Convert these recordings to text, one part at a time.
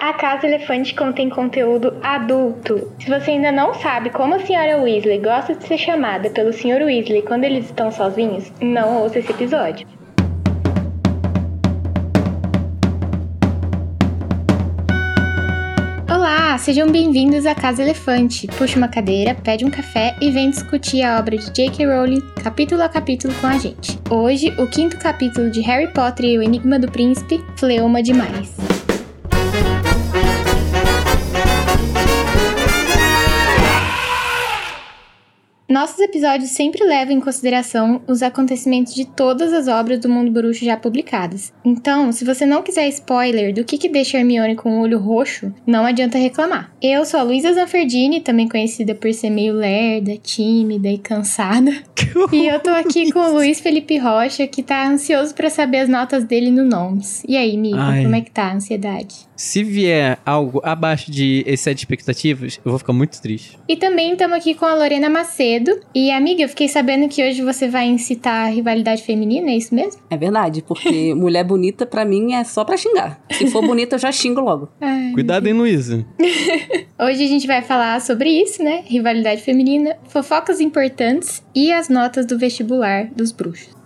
A Casa Elefante contém conteúdo adulto. Se você ainda não sabe como a senhora Weasley gosta de ser chamada pelo Sr. Weasley quando eles estão sozinhos, não ouça esse episódio. Olá, sejam bem-vindos à Casa Elefante. Puxa uma cadeira, pede um café e vem discutir a obra de J.K. Rowling capítulo a capítulo com a gente. Hoje, o quinto capítulo de Harry Potter e o Enigma do Príncipe, Fleuma Demais. Nossos episódios sempre levam em consideração os acontecimentos de todas as obras do mundo bruxo já publicadas. Então, se você não quiser spoiler do que, que deixa Hermione com o olho roxo, não adianta reclamar. Eu sou a Luísa Zanferdini, também conhecida por ser meio lerda, tímida e cansada. e eu tô aqui com o Luiz Felipe Rocha, que tá ansioso para saber as notas dele no NOMS. E aí, Mico, como é que tá a ansiedade? Se vier algo abaixo de excede expectativas, eu vou ficar muito triste. E também estamos aqui com a Lorena Macedo. E, amiga, eu fiquei sabendo que hoje você vai incitar a rivalidade feminina, é isso mesmo? É verdade, porque mulher bonita para mim é só pra xingar. Se for bonita, eu já xingo logo. Ai, Cuidado, hein, Luísa? hoje a gente vai falar sobre isso, né? Rivalidade feminina, fofocas importantes e as notas do vestibular dos bruxos.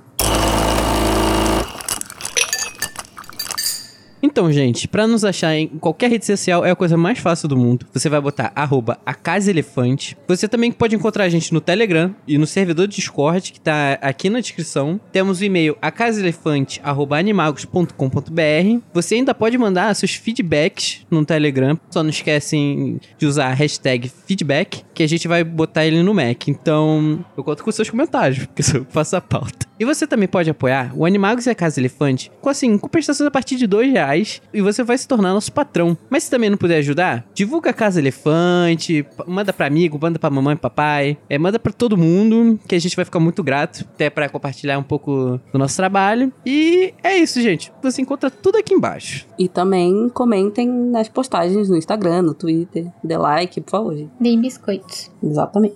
Então, gente, para nos achar em qualquer rede social é a coisa mais fácil do mundo. Você vai botar arroba a Casa Elefante. Você também pode encontrar a gente no Telegram e no servidor Discord, que tá aqui na descrição. Temos o e-mail acasaelefante.animagos.com.br. Você ainda pode mandar seus feedbacks no Telegram. Só não esquecem de usar a hashtag feedback, que a gente vai botar ele no Mac. Então, eu conto com seus comentários, porque eu faço a pauta. E você também pode apoiar o Animagos e a Casa Elefante com, assim, com prestações a partir de dois reais e você vai se tornar nosso patrão. Mas se também não puder ajudar, divulga a Casa Elefante, manda pra amigo, manda pra mamãe e papai, é, manda pra todo mundo, que a gente vai ficar muito grato, até para compartilhar um pouco do nosso trabalho. E é isso, gente. Você encontra tudo aqui embaixo. E também comentem nas postagens no Instagram, no Twitter, dê like, por favor. Deem biscoitos. Exatamente.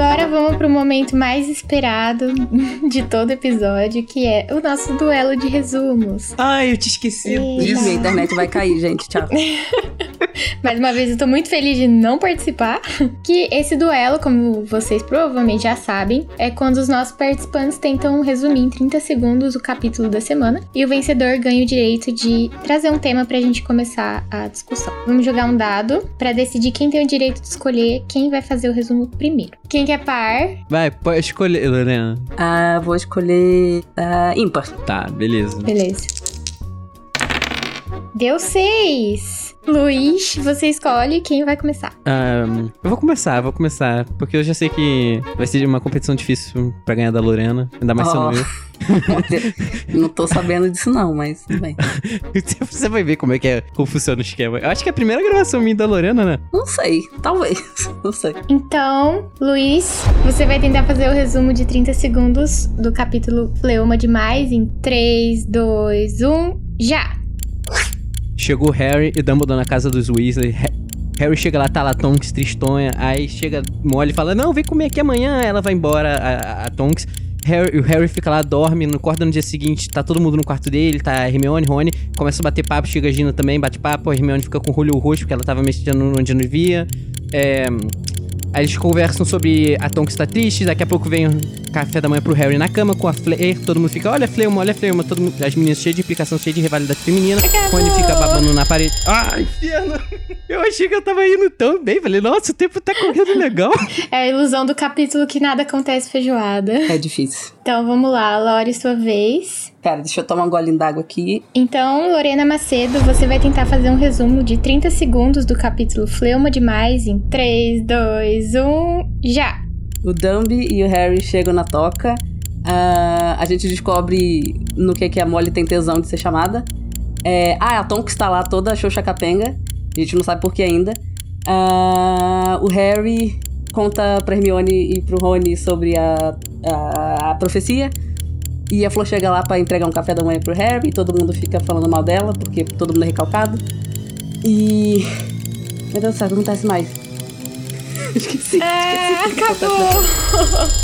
Agora vamos pro momento mais esperado de todo episódio, que é o nosso duelo de resumos. Ai, eu te esqueci disso. A internet vai cair, gente. Tchau. Mais uma vez, eu tô muito feliz de não participar. Que esse duelo, como vocês provavelmente já sabem, é quando os nossos participantes tentam resumir em 30 segundos o capítulo da semana e o vencedor ganha o direito de trazer um tema pra gente começar a discussão. Vamos jogar um dado para decidir quem tem o direito de escolher quem vai fazer o resumo primeiro. Quem quer par? Vai, pode escolher, Lorena. Ah, vou escolher uh, ímpar. Tá, beleza. Beleza. Deu seis! Luiz, você escolhe quem vai começar. Um, eu vou começar, eu vou começar. Porque eu já sei que vai ser uma competição difícil pra ganhar da Lorena. Ainda mais oh. sendo eu. não tô sabendo disso não, mas tudo bem. Você vai ver como é que é, como funciona o esquema. Eu acho que é a primeira gravação minha da Lorena, né? Não sei, talvez. Não sei. Então, Luiz, você vai tentar fazer o resumo de 30 segundos do capítulo Fleuma Demais em 3, 2, 1, já! Chegou Harry e Dumbledore na casa dos Weasley. Harry chega lá, tá lá Tonks, tristonha. Aí chega Molly e fala: Não, vem comer aqui amanhã. Ela vai embora, a, a Tonks. Harry, o Harry fica lá, dorme, acorda no dia seguinte, tá todo mundo no quarto dele, tá Hermione, Rony, começa a bater papo, chega a Gina também, bate papo, a Hermione fica com o olho roxo, porque ela tava mexendo onde não via. É, Aí eles conversam sobre a Tonks está triste, daqui a pouco vem o café da manhã pro Harry na cama com a Flair, todo mundo fica, olha a Fleuma, olha a Fleuma, todo mundo, as meninas cheias de implicação, cheias de rivalidade feminina, Rony fica babando na parede. Ai, inferno! Eu achei que eu tava indo tão bem, falei, nossa, o tempo tá correndo legal. É a ilusão do capítulo que nada acontece feijoada. É difícil. Então vamos lá, Lore, sua vez. Pera, deixa eu tomar um golinho d'água aqui. Então, Lorena Macedo, você vai tentar fazer um resumo de 30 segundos do capítulo Fleuma Demais em 3, 2, 1, já! O Dumby e o Harry chegam na toca. Uh, a gente descobre no que, que a Molly tem tesão de ser chamada. É, ah, a Tonks está lá toda xoxa capenga. A gente não sabe por que ainda. Uh, o Harry conta pra Hermione e pro Rony sobre a, a, a profecia. E a Flor chega lá para entregar um café da manhã pro Harry, e todo mundo fica falando mal dela, porque todo mundo é recalcado. E. Meu Deus do céu, o que acontece mais? Esqueci. É, esqueci acabou.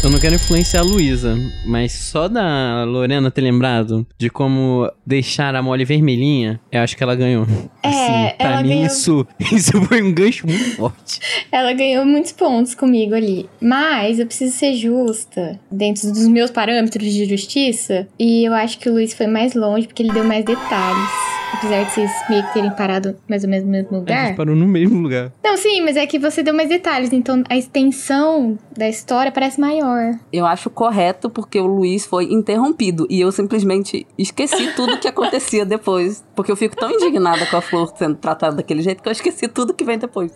Eu não quero influenciar a Luísa, mas só da Lorena ter lembrado de como deixar a Molly vermelhinha, eu acho que ela ganhou. É, assim, pra ela mim ganhou. isso, isso foi um gancho muito forte. Ela ganhou muitos pontos comigo ali. Mas eu preciso ser justa dentro dos meus parâmetros de justiça. E eu acho que o Luiz foi mais longe porque ele deu mais detalhes. Apesar de vocês meio que terem parado mais ou menos no mesmo A lugar. gente parou no mesmo lugar. Não, sim, mas é que você deu mais detalhes. Então a extensão da história parece maior. Eu acho correto porque o Luiz foi interrompido e eu simplesmente esqueci tudo que acontecia depois. Porque eu fico tão indignada com a Flor sendo tratada daquele jeito que eu esqueci tudo que vem depois.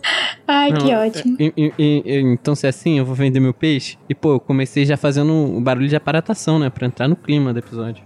Ai, que Não, ótimo. e- e- e- e- então, se é assim, eu vou vender meu peixe. E, pô, eu comecei já fazendo o barulho de aparatação, né? Pra entrar no clima do episódio.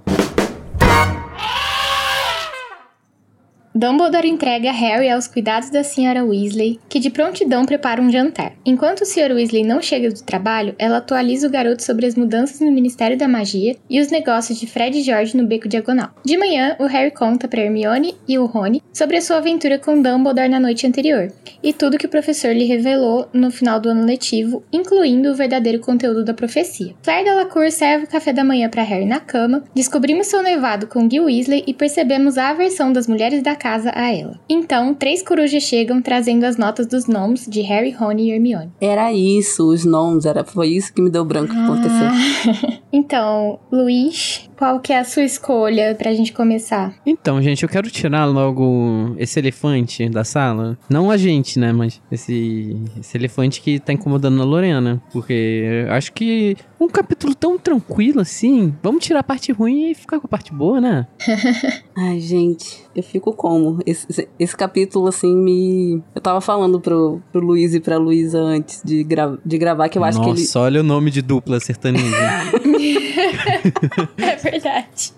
Dumbledore entrega Harry aos cuidados da Sra. Weasley, que de prontidão prepara um jantar. Enquanto o Sr. Weasley não chega do trabalho, ela atualiza o garoto sobre as mudanças no Ministério da Magia e os negócios de Fred e George no Beco Diagonal. De manhã, o Harry conta para Hermione e o Rony sobre a sua aventura com Dumbledore na noite anterior e tudo que o professor lhe revelou no final do ano letivo, incluindo o verdadeiro conteúdo da profecia. Claire Delacour serve o café da manhã para Harry na cama, descobrimos seu noivado com Gil Weasley e percebemos a aversão das mulheres da casa a ela. Então, três corujas chegam trazendo as notas dos nomes de Harry, Rony e Hermione. Era isso, os nomes, era, foi isso que me deu branco que aconteceu. Ah. então, Luiz, qual que é a sua escolha pra gente começar? Então, gente, eu quero tirar logo esse elefante da sala. Não a gente, né? Mas esse, esse elefante que tá incomodando a Lorena. Porque eu acho que um capítulo tão tranquilo assim. Vamos tirar a parte ruim e ficar com a parte boa, né? Ai, gente, eu fico como? Esse, esse- esse capítulo, assim, me. Eu tava falando pro, pro Luiz e pra Luísa antes de, gra... de gravar que eu acho Nossa, que ele. olha o nome de dupla sertaneja. É verdade.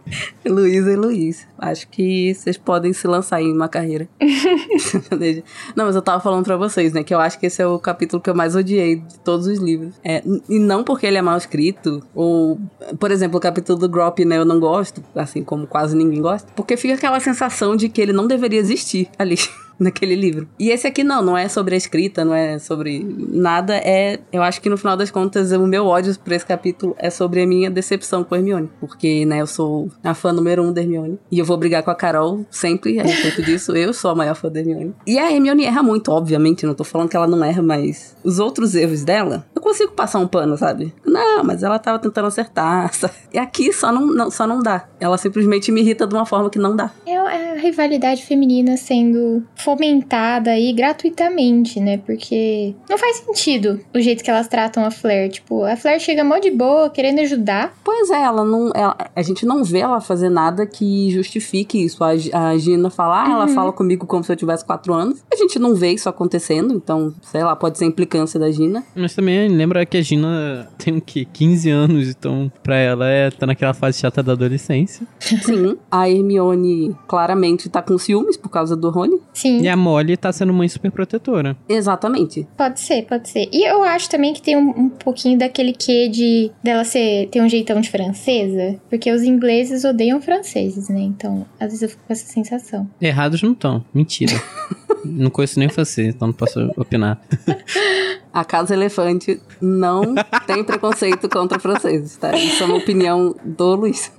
Luísa e Luiz. Acho que vocês podem se lançar em uma carreira. não, mas eu tava falando pra vocês, né? Que eu acho que esse é o capítulo que eu mais odiei de todos os livros. É, e não porque ele é mal escrito, ou, por exemplo, o capítulo do Grop, né? Eu não gosto, assim como quase ninguém gosta, porque fica aquela sensação de que ele não deveria existir ali. Naquele livro. E esse aqui não, não é sobre a escrita, não é sobre nada. É. Eu acho que no final das contas, o meu ódio por esse capítulo é sobre a minha decepção com a Hermione. Porque, né, eu sou a fã número um da Hermione. E eu vou brigar com a Carol sempre a respeito disso. Eu sou a maior fã da Hermione. E a Hermione erra muito, obviamente. Não tô falando que ela não erra, mas os outros erros dela, eu consigo passar um pano, sabe? Não, mas ela tava tentando acertar. sabe? E aqui só não, não- só não dá. Ela simplesmente me irrita de uma forma que não dá. É a rivalidade feminina sendo fomentada aí gratuitamente, né? Porque não faz sentido o jeito que elas tratam a Flair. Tipo, a Flair chega mó de boa, querendo ajudar. Pois é, ela não. ela- a gente não vê ela fazer nada que justifique isso. A, a Gina fala, ah, ela fala comigo como se eu tivesse quatro anos. A gente não vê isso acontecendo, então, sei lá, pode ser implicância da Gina. Mas também lembra que a Gina tem o quê? 15 anos, então pra ela é tá naquela fase chata da adolescência. Sim, a Hermione claramente tá com ciúmes por causa do Rony. Sim. E a Molly tá sendo mãe super protetora. Exatamente. Pode ser, pode ser. E eu acho também que tem um, um pouquinho daquele quê de dela ser ter um jeitão de francesa, porque os ingleses odeiam franceses, né? Então, às vezes eu fico com essa sensação. Errados não estão. Mentira. não conheço nem francês, então não posso opinar. A Casa Elefante não tem preconceito contra franceses, tá? Isso é uma opinião do Luiz.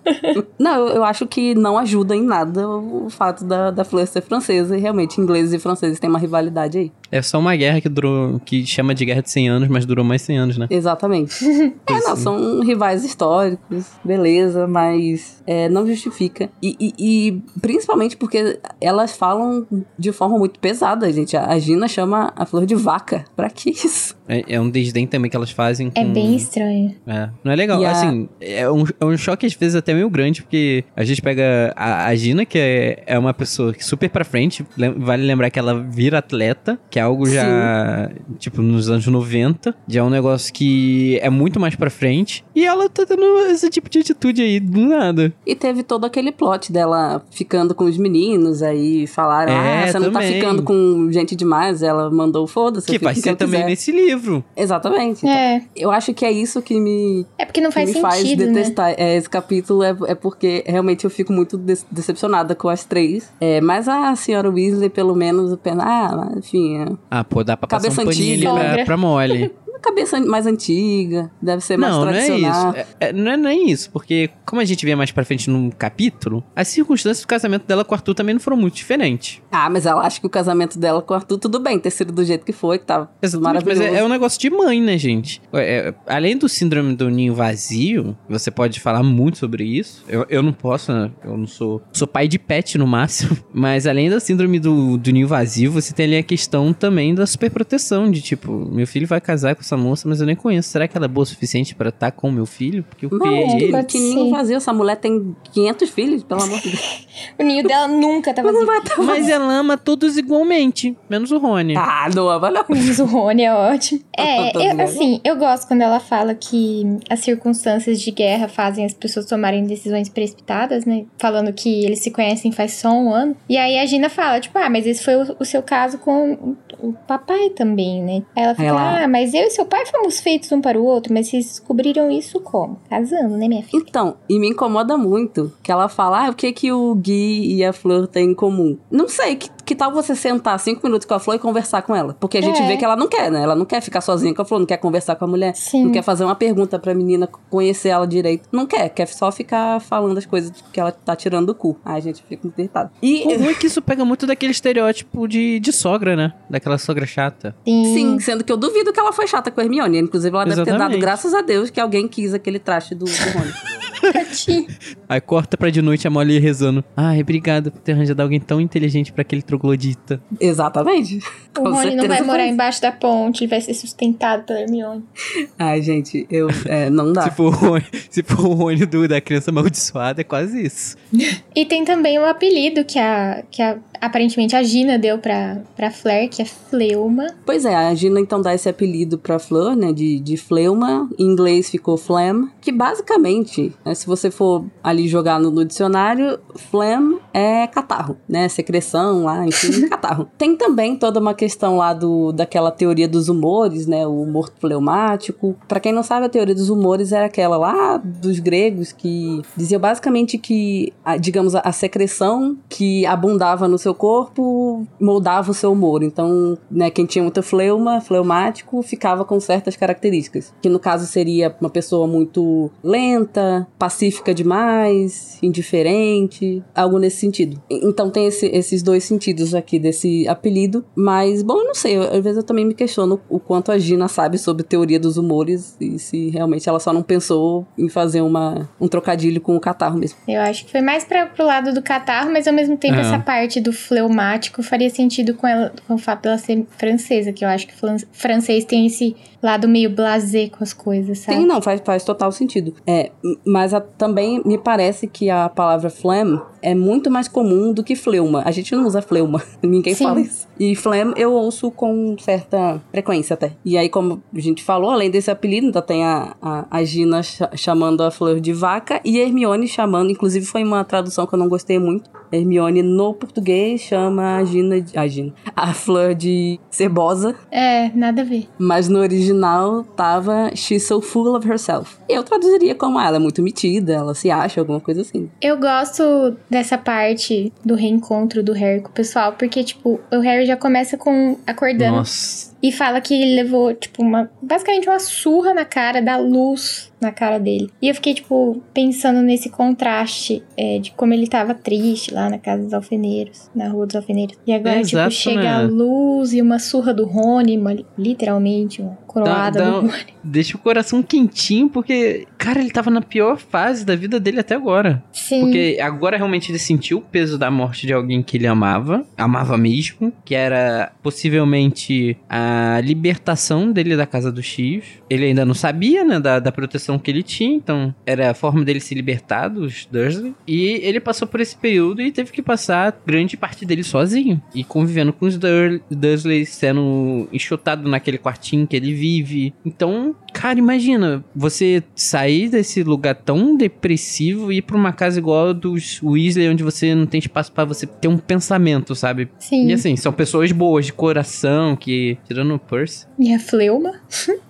Não, eu, acho que não ajuda em nada o, o fato da, da Fleur ser francesa e realmente ingleses e franceses têm uma rivalidade aí. É só uma guerra que durou. que chama de guerra de 100 anos, mas durou mais 100 anos, né? Exatamente. é, não, são rivais históricos, beleza, mas é, não justifica. E, e- e principalmente porque elas falam de forma muito pesada, gente. A, Gina chama a Flor de vaca. Pra que isso? É, é um desdém também que elas fazem. É com- bem estranho. É, não é legal. E a- Assim, é um, é um choque às vezes até meio grande, porque a gente pega a, a Gina, que é, é uma pessoa que super pra frente, lem- vale lembrar que ela vira atleta, que é algo já, tipo, nos anos 90, já é um negócio que é muito mais pra frente, e ela tá tendo esse tipo de atitude aí, do nada. E teve todo aquele plot dela ficando com os meninos, aí falaram, É, ah, você não tá também. ficando com gente demais. Ela mandou, foda-se. Que vai ser também quiser. nesse livro. Exatamente. É. Eu acho que é isso que me, É porque não que faz me faz sentido, né? detestar é, esse capítulo. É, é porque realmente eu fico muito de- decepcionada com as três. É, mas a senhora Weasley, pelo menos, penso, ah, enfim, é Ah, pô, dá pra passar Cabeça um paninho ali pra, pra Molly. cabeça mais antiga, deve ser mais Não, não é tradicional. isso. É- é- não é nem isso, porque como a gente vê mais pra frente num capítulo, as circunstâncias do casamento dela com o Arthur também não foram muito diferentes. Ah, mas ela acha que o casamento dela com o Arthur, tudo bem, ter sido do jeito que foi, que tava Exatamente, mas maravilhoso. é, é um negócio de mãe, né, gente? É, é, além do síndrome do ninho vazio, você pode falar muito sobre isso. Eu, eu não posso, né? Eu não sou. Sou pai de pet no máximo. Mas além da síndrome do, do ninho vazio, você tem ali a questão também da superproteção. De tipo, meu filho vai casar com essa moça, mas eu nem conheço. Será que ela é boa o suficiente pra estar com meu filho? Porque eu Não, criei É, ele. ser. vazio. Essa mulher tem 500 filhos, pelo amor de Deus. O ninho dela nunca tava vazio. Mas ela ama todos igualmente, menos o Rony. Ah, não, ama não. Mas o Rony é ótimo. É, Todo eu- assim, eu gosto quando ela fala que as circunstâncias de guerra fazem as pessoas tomarem decisões precipitadas, né? Falando que eles se conhecem faz só um ano. E aí a Gina fala, tipo, ah, mas esse foi o, o seu caso com o, o papai também, né? Aí ela fica, Ela- ah, mas eu e seu pai fomos feitos um para o outro, mas vocês descobriram isso como? Casando, né, minha filha? Então, e me incomoda muito que ela fala, ah, o que que o Gui e a Flor têm em comum? Não sei, que, que tal você sentar cinco minutos com a Flor e conversar com ela? Porque a gente É. vê que ela não quer, né? Ela não quer ficar sozinha com a Flor, não quer conversar com a mulher, Sim. não quer fazer uma pergunta pra menina conhecer ela direito. Não quer, quer só ficar falando as coisas que ela tá tirando do cu. Ai, gente, fica muito irritado. E, O ruim é que isso pega muito daquele estereótipo de, de sogra, né? Daquela sogra chata. sim, sendo que eu duvido que ela foi chata com a Hermione. Inclusive, ela deve ter dado Exatamente. graças a Deus que alguém quis aquele traste do, do Rony. Aí corta pra de noite a Molly rezando. Ai, obrigada por ter arranjado alguém tão inteligente pra aquele troglodita. Exatamente. O Com Rony não vai morar foi. embaixo da ponte, ele vai ser sustentado pela Hermione. Ai, gente, eu. É, não dá. Se for, o Rony, se for o Rony do, da criança amaldiçoada, é quase isso. E tem também o apelido que a, que a, aparentemente a Gina deu pra, pra Flair, que é Fleuma. Pois é, a Gina então dá esse apelido pra Fleur, né, de, de fleuma, em inglês ficou phlegm, que basicamente, né, se você for ali jogar no, dicionário, phlegm é catarro, né, secreção lá, enfim, catarro. Tem também toda uma questão lá do, daquela teoria dos humores, né, o humor fleumático. Pra quem não sabe, a teoria dos humores era aquela lá dos gregos que dizia basicamente que, digamos, a, a secreção que abundava no seu corpo moldava o seu humor. Então, né, quem tinha muita fleuma, fleumático, ficava com certas características. Que no caso seria uma pessoa muito lenta, pacífica demais, indiferente, algo nesse sentido. E- Então tem esse- esses dois sentidos aqui desse apelido. Mas, bom, eu não sei. eu- às vezes eu também me questiono o quanto a Gina sabe sobre teoria dos humores e se realmente ela só não pensou em fazer uma, um trocadilho com o catarro mesmo. Eu acho que foi mais pra, pro lado do catarro, mas ao mesmo tempo É. essa parte do fleumático faria sentido com, ela, com o fato dela ser francesa, que eu acho que francês tem esse lado meio blasé com as coisas, sabe? Sim, não, faz, faz total sentido. É, mas a- também me parece que a palavra phlegm é muito mais comum do que fleuma. A gente não usa fleuma, ninguém Sim. fala isso. E phlegm eu ouço com certa frequência até. E aí, como a gente falou, além desse apelido, ainda tem a, a, a Gina cha- chamando a Flor de vaca e a Hermione chamando, inclusive foi uma tradução que eu não gostei muito. Hermione no português chama a Gina, de- a Gina, a Flor de cebosa. É, nada a ver. Mas no original tava She's so full of herself. Eu traduziria como ah, ela é muito metida, ela se acha, alguma coisa assim. Eu gosto dessa parte do reencontro do Harry com o pessoal, porque, tipo, o Harry já começa com acordando Nossa. E fala que ele levou, tipo, uma. Basicamente uma surra na cara da luz na cara dele. E eu fiquei, tipo, pensando nesse contraste é, de como ele tava triste lá na casa dos alfeneiros, na rua dos alfeneiros. E agora, É, tipo, exato, chega né? a luz e uma surra do Rony, uma- literalmente, uma coroada Dá- dá do Rony. Deixa o coração quentinho, porque, cara, ele tava na pior fase da vida dele até agora. Sim. Porque agora realmente ele sentiu o peso da morte de alguém que ele amava, amava mesmo, que era possivelmente a libertação dele da casa dos Chios. Ele ainda não sabia, né, da, da proteção que ele tinha, então era a forma dele se libertar dos Dursley. E ele passou por esse período e teve que passar grande parte dele sozinho. E convivendo com os Dur Dursley, sendo enxotado naquele quartinho que ele vive. Então, Cara, imagina, você sair desse lugar tão depressivo e ir pra uma casa igual a dos Weasley, onde você não tem espaço pra você ter um pensamento, sabe? Sim. E assim, são pessoas boas, de coração, que. Tirando o Percy. E a fleuma?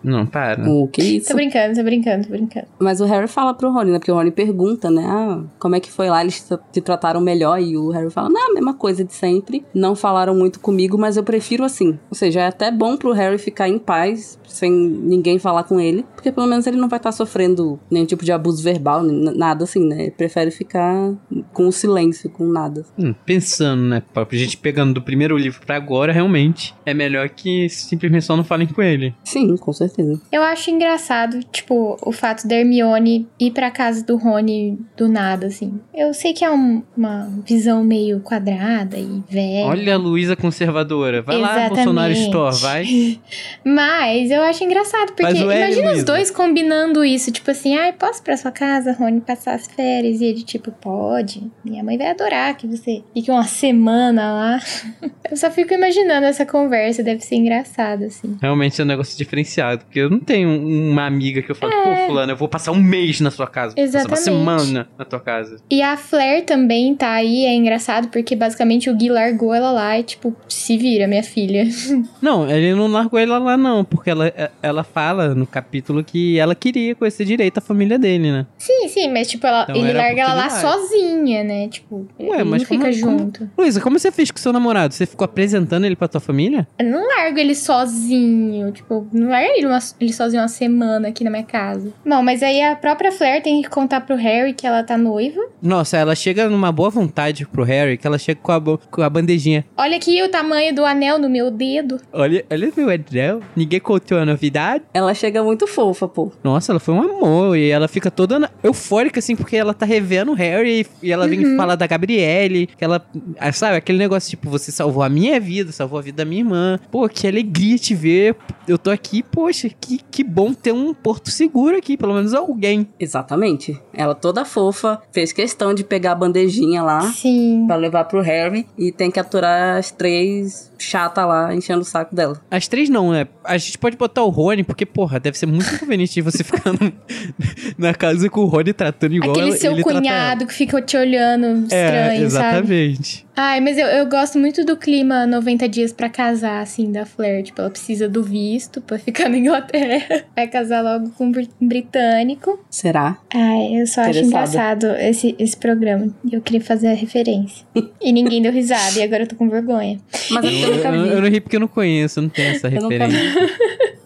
Não, para. O que isso? Tô brincando, tô brincando, tô brincando. Mas o Harry fala pro Rony, né? Porque o Rony pergunta, né? Ah, como é que foi lá? Eles te- te trataram melhor? E o Harry fala, não, a mesma coisa de sempre. Não falaram muito comigo, mas eu prefiro assim. Ou seja, é até bom pro Harry ficar em paz, sem ninguém falar com ele. Porque pelo menos ele não vai estar sofrendo nenhum tipo de abuso verbal, nada assim, né? Ele prefere ficar com o silêncio, com nada. Hum, pensando, né? Pra gente pegando do primeiro livro pra agora, realmente é melhor que simplesmente só não falem com ele. Sim, com certeza. Eu acho engraçado, tipo, o fato da Hermione ir pra casa do Rony do nada, assim. Eu sei que é um- uma visão meio quadrada e velha. Olha a Luísa conservadora. Vai lá, Bolsonaro Store, vai. Mas eu acho engraçado, porque imagina os dois combinando isso, tipo assim, ai, posso ir pra sua casa, Rony, passar as férias? E ele, tipo, pode. Minha mãe vai adorar que você fique uma semana lá. Eu só fico imaginando essa conversa, deve ser engraçado, assim. Realmente é um negócio diferenciado. Porque eu não tenho uma amiga que eu falo, pô, fulano, eu vou passar um mês na sua casa. Vou passar uma É. Exatamente. semana na tua casa. E a Flair também tá aí, é engraçado, porque basicamente o Gui largou ela lá e, tipo, se vira, minha filha. Não, ele não largou ela lá, não. Porque ela, ela fala no capítulo que ela queria conhecer direito a família dele, né? Sim, sim, mas, tipo, ela, Então ele larga ela lá sozinha, né? Tipo, Ué, ele não como- fica como- junto. Luísa, como você fez com seu namorado? Você ficou apresentando ele pra tua família? Eu não largo ele sozinho, tipo, não largo ele, uma- ele sozinho uma semana aqui na minha casa. Bom, mas aí a própria Flair tem que contar pro Harry que ela tá noiva. Nossa, ela chega numa boa vontade pro Harry, que ela chega com a, com a bandejinha. Olha aqui o tamanho do anel no meu dedo. Olha, olha meu anel. Ninguém contou a novidade. Ela chega muito fofa, pô. Nossa, ela foi um amor. E ela fica toda eufórica, assim, porque ela tá revendo o Harry. E ela vem falar da Gabriele. Que ela. ah, Sabe, aquele negócio, tipo, você salvou a minha vida, salvou a vida da minha irmã. Pô, que alegria te ver. Eu tô aqui, poxa, que, que bom ter um porto seguro aqui, pelo menos alguém. Exatamente. Ela toda fofa, fez questão de pegar a bandejinha lá. Sim. Pra levar pro Harry e tem que aturar as três chata lá enchendo o saco dela. As três não, né? A gente pode botar o Rony, porque, porra, deve ser muito inconveniente você ficar no- na casa com o Rony tratando igual Aquele ela- seu ele trata cunhado que fica te olhando ela. estranho, É, sabe? exatamente. Ai, mas eu, eu gosto muito do clima 90 dias pra casar, assim, da Flair. Tipo, ela precisa do visto pra ficar na Inglaterra. Vai casar logo com um br- britânico. Será? Ai, eu só acho engraçado esse, esse programa. E eu queria fazer a referência. e ninguém deu risada, e agora eu tô com vergonha. Mas é eu Eu, eu- não ri porque eu não conheço, eu não tenho essa referência.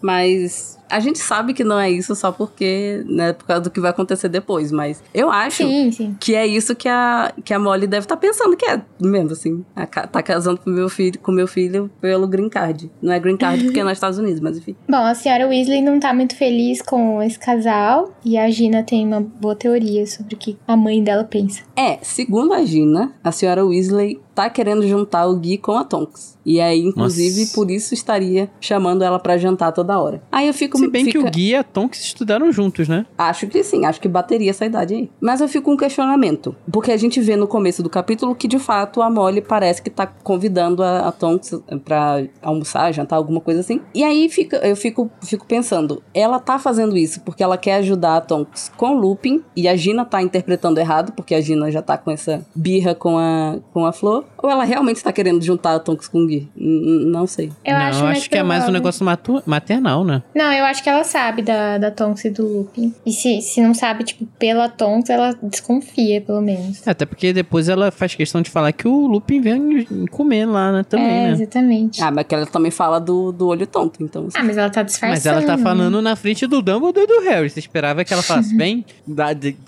Mas a gente sabe que não é isso só porque, né, por causa do que vai acontecer depois. Mas eu acho Sim, sim. que é isso que a, que a Molly deve estar pensando que é mesmo, assim. A tá casando com meu filho, com meu filho pelo green card. Não é green card porque é nos Estados Unidos, mas enfim. Bom, a senhora Weasley não tá muito feliz com esse casal. E a Gina tem uma boa teoria sobre o que a mãe dela pensa. É, segundo a Gina, a senhora Weasley tá querendo juntar o Gui com a Tonks. E aí, inclusive, Nossa. por isso estaria chamando ela pra jantar toda hora. Aí eu fico... Se bem que fica- o Gui e a Tonks estudaram juntos, né? Acho que sim, acho que bateria essa idade aí. Mas eu fico com um questionamento. Porque a gente vê no começo do capítulo que, de fato, a Molly parece que tá convidando a, a Tonks pra almoçar, jantar, alguma coisa assim. E aí fica, eu fico, fico pensando, ela tá fazendo isso porque ela quer ajudar a Tonks com o Lupin e a Gina tá interpretando errado, porque a Gina já tá com essa birra com a, com a Flor. Ou ela realmente tá querendo juntar a Tonks com o Gui? N- n- não sei. Eu não, acho, acho que é mais um negócio matu- maternal, né? Não, eu acho que ela sabe da, da Tonks e do Lupin. E se, se não sabe, tipo, pela Tonks, ela desconfia, pelo menos. Até porque depois ela faz questão de falar que o Lupin vem comer lá, né? Também, é, né? exatamente. Ah, mas que ela também fala do, do olho tonto, então... Ah, mas ela tá disfarçando. Mas ela tá falando na frente do Dumbledore e do Harry. Você esperava que ela falasse, bem,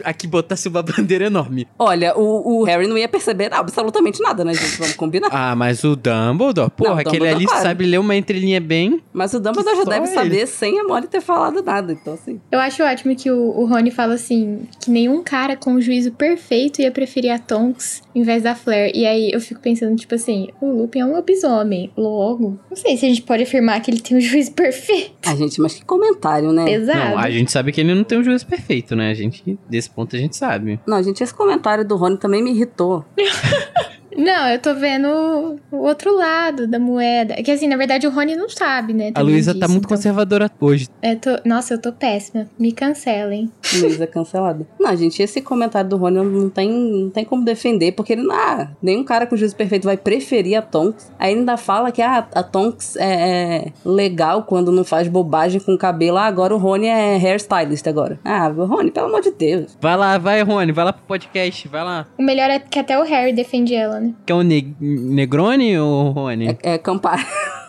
aqui botasse uma bandeira enorme. Olha, o, o Harry não ia perceber absolutamente nada, né, gente? Vamos combinar. Ah, mas o Dumbledore, porra, Não, o aquele ali claro. sabe ler uma entrelinha bem. Mas o Dumbledore já deve ele. saber sem a Molly ter falado nada, então assim. Eu acho ótimo que o, o Rony fala assim: que nenhum cara com o juízo perfeito ia preferir a Tonks em vez da Flair. E aí eu fico pensando, tipo assim, o Lupin é um lobisomem. Logo, não sei se a gente pode afirmar que ele tem um juízo perfeito. A gente, mas que comentário, né? Pesado. Não, a gente sabe que ele não tem um juízo perfeito, né? A gente, desse ponto a gente sabe. Não, gente, esse comentário do Rony também me irritou. Não, eu tô vendo o outro lado da moeda. Que assim, na verdade, o Rony não sabe, né? A Luísa tá muito então. conservadora hoje. Eu tô- Nossa, eu tô péssima. Me cancelem. Luísa cancelada. Não, gente, esse comentário do Rony não tem, não tem como defender, porque ele não. Ah, nenhum cara com juízo perfeito vai preferir a Tonks. Aí ele ainda fala que ah, a Tonks é, é legal quando não faz bobagem com o cabelo. Ah, agora o Rony é hairstylist agora. Ah, Rony, pelo amor de Deus. Vai lá, vai, Rony, vai lá pro podcast, vai lá. O melhor é que até o Harry defende ela, né? Quer um ne Negroni ou Rony? É, é Campari.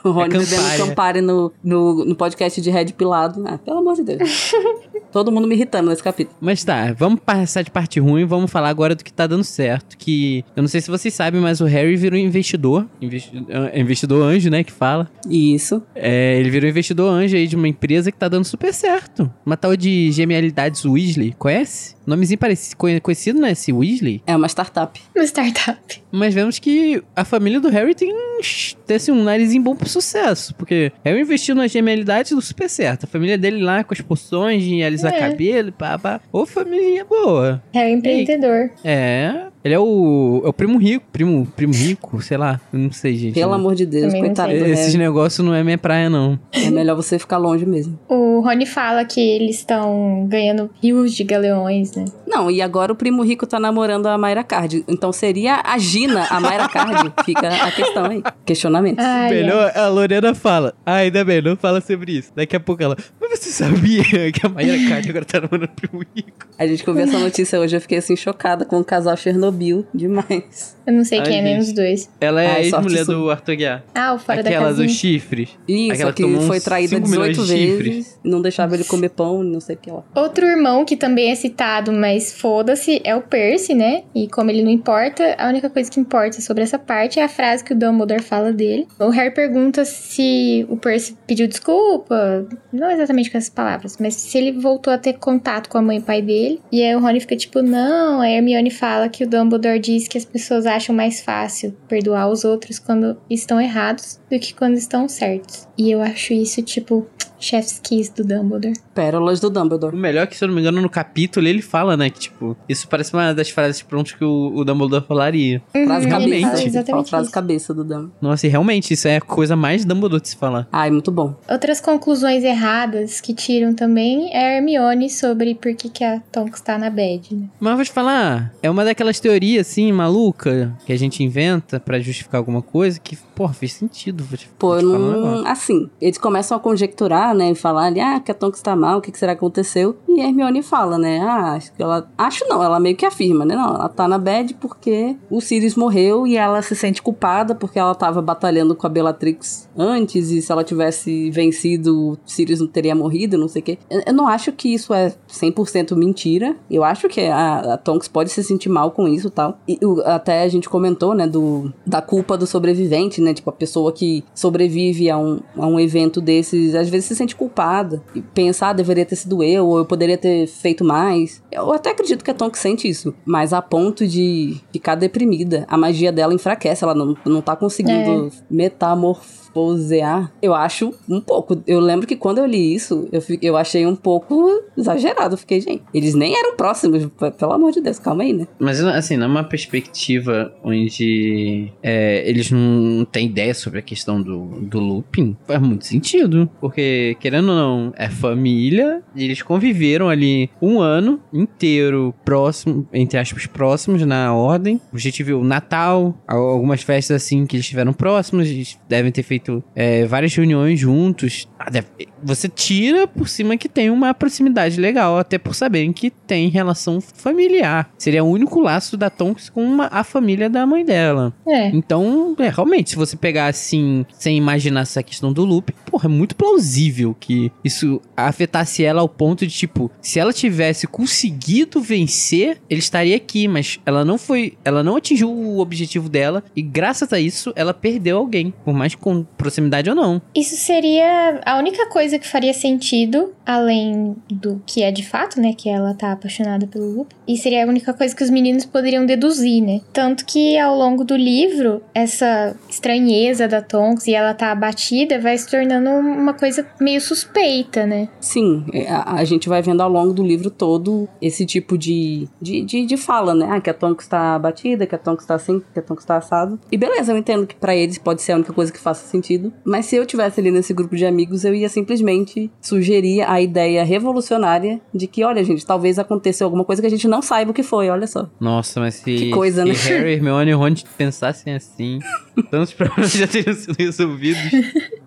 O Rony É bebendo Campari, no, no, no podcast de Red Pilado. Ah, pelo amor de Deus. Todo mundo me irritando nesse capítulo. Mas tá, vamos passar de parte ruim, vamos falar agora do que tá dando certo. Que eu não sei se vocês sabem, mas o Harry virou investidor. Investi é investidor anjo, né? Que fala. Isso. É, ele virou investidor anjo aí de uma empresa que tá dando super certo. Uma tal de Genialidades Weasley. Conhece? Nomezinho parecido, conhe- conhecido, né? Esse Weasley. É uma startup. Uma startup. Mas vemos que a família do Harry tem, um- tem assim, um narizinho bom pro sucesso. Porque Harry investiu nas genialidades do super certo. A família dele lá com as poções de alisar É. cabelo, pá, pá. Ô, família boa. É empreendedor. É. Ele é o, é o primo rico. Primo, primo rico, sei lá. Eu não sei, gente. Pelo amor de Deus, Também coitado Esses negócios não é minha praia, não. É melhor você ficar longe mesmo. O Rony fala que eles estão ganhando rios de galeões, né? Não, e agora o primo rico tá namorando a Mayra Card. Então seria a Gina, a Mayra Card? Fica a questão aí. Questionamento. Ai, Melhor, a Lorena fala. Ah, ainda bem, não fala sobre isso. Daqui a pouco ela. Mas você sabia que a Maíra Card agora tá namorando o primo rico? A gente que ouviu essa notícia hoje, eu fiquei assim chocada com o casal Chernobyl. Demais. Eu não sei quem é nem os dois. Ela é a Ai, sorte ex-mulher do Arthur Guiar. Ah, o fora Aquela da casinha. dos chifres. Isso, Aquela que foi traída 5 milhões 18 de chifres. vezes. Não deixava ele comer pão, não sei o que lá. Outro irmão que também é citado, mas foda-se, é o Percy, né? E como ele não importa, a única coisa que importa sobre essa parte é a frase que o Dumbledore fala dele. O Harry pergunta se o Percy pediu desculpa, não exatamente com essas palavras, mas se ele voltou a ter contato com a mãe e pai dele. E aí o Rony fica tipo, não. Aí a Hermione fala que o Dumbledore diz que as pessoas acham mais fácil perdoar os outros quando estão errados do que quando estão certos. E eu acho isso, tipo, chef's kiss do Dumbledore. Pérolas do O Dumbledore. melhor é que, se eu não me engano, no capítulo ele fala, né? Que, tipo, isso parece uma das frases prontas que o, o Dumbledore falaria. Frase Uhum, cabeça. ele fala Realmente. Fala exatamente frase isso. cabeça do Dumbledore. Nossa, e realmente, isso é a coisa mais Dumbledore de se falar. Ai, muito bom. Outras conclusões erradas que tiram também é a Hermione sobre por que, que a Tonks tá na bad, né? Mas vou te falar, é uma daquelas teorias, assim, maluca, que a gente inventa pra justificar alguma coisa que, porra, fez sentido. Te, Pô, te um negócio. Assim, eles começam a conjecturar, né? E falar ali, ah, que a Tonks tá mal, o que, que será que aconteceu? E a Hermione fala, né? Ah, acho que ela. Acho não, ela meio que afirma, né? Não, ela tá na bad porque o Sirius morreu e ela se sente culpada porque ela tava batalhando com a Bellatrix antes e se ela tivesse vencido, o Sirius não teria morrido, não sei o quê. Eu, não acho que isso é 100% mentira. Eu acho que a, a Tonks pode se sentir mal com isso e tal. E o- até a gente comentou, né, do, da culpa do sobrevivente, né? Tipo, a pessoa que sobrevive a um, a um evento desses, às vezes se sente culpada. E pensa, ah, deveria ter sido eu, ou eu poderia ter feito mais. Eu até acredito que a Tonks sente isso. Mas a ponto de ficar deprimida, a magia dela enfraquece, ela não, não tá conseguindo metamorfosear. Eu acho um pouco. Eu lembro que quando eu li isso, eu, eu achei um pouco exagerado. Fiquei, gente, eles nem eram próximos. Pelo amor de Deus, calma aí, né? Mas, assim, numa perspectiva onde é, eles não têm ideia sobre a questão do, do looping, faz muito sentido. Porque, querendo ou não, é família, eles conviveram ali um ano inteiro próximo, entre aspas, próximos na ordem. A gente viu Natal, al- algumas festas assim que eles estiveram próximos, eles devem ter feito é, várias reuniões juntos. Ah, deve- Você tira por cima que tem uma proximidade legal, até por saberem que tem relação familiar. Seria o único laço da Tonks com uma- a família da mãe dela. É. Então, é, realmente, se você pegar assim, sem imaginar essa questão do loop, porra, é muito plausível que isso afetasse ela ao ponto de, tipo, se ela tivesse conseguido vencer, ele estaria aqui, mas ela não foi, ela não atingiu o objetivo dela e graças a isso ela perdeu alguém, por mais com proximidade ou não. Isso seria a única coisa que faria sentido, além do que é de fato, né? Que ela tá apaixonada pelo Lupe. E seria a única coisa que os meninos poderiam deduzir, né? Tanto que ao longo do livro, essa estranheza da Tonks e ela tá abatida, vai se tornando uma coisa meio suspeita, né? Sim, é, a, a gente vai vendo ao longo do livro todo esse tipo de, de, de, de fala, né? Ah, que a Tonks tá abatida, que a Tonks tá assim, que a Tonks tá assado. E beleza, eu entendo que para eles pode ser a única coisa que faça sentido, mas se eu tivesse ali nesse grupo de amigos, eu ia simplesmente sugerir a ideia revolucionária de que, olha, gente, talvez aconteça alguma coisa que a gente não saiba o que foi, olha só. Nossa, mas se, Que coisa, se né? Harry, Hermione e Ron pensassem assim, tantos problemas já teriam sido resolvidos.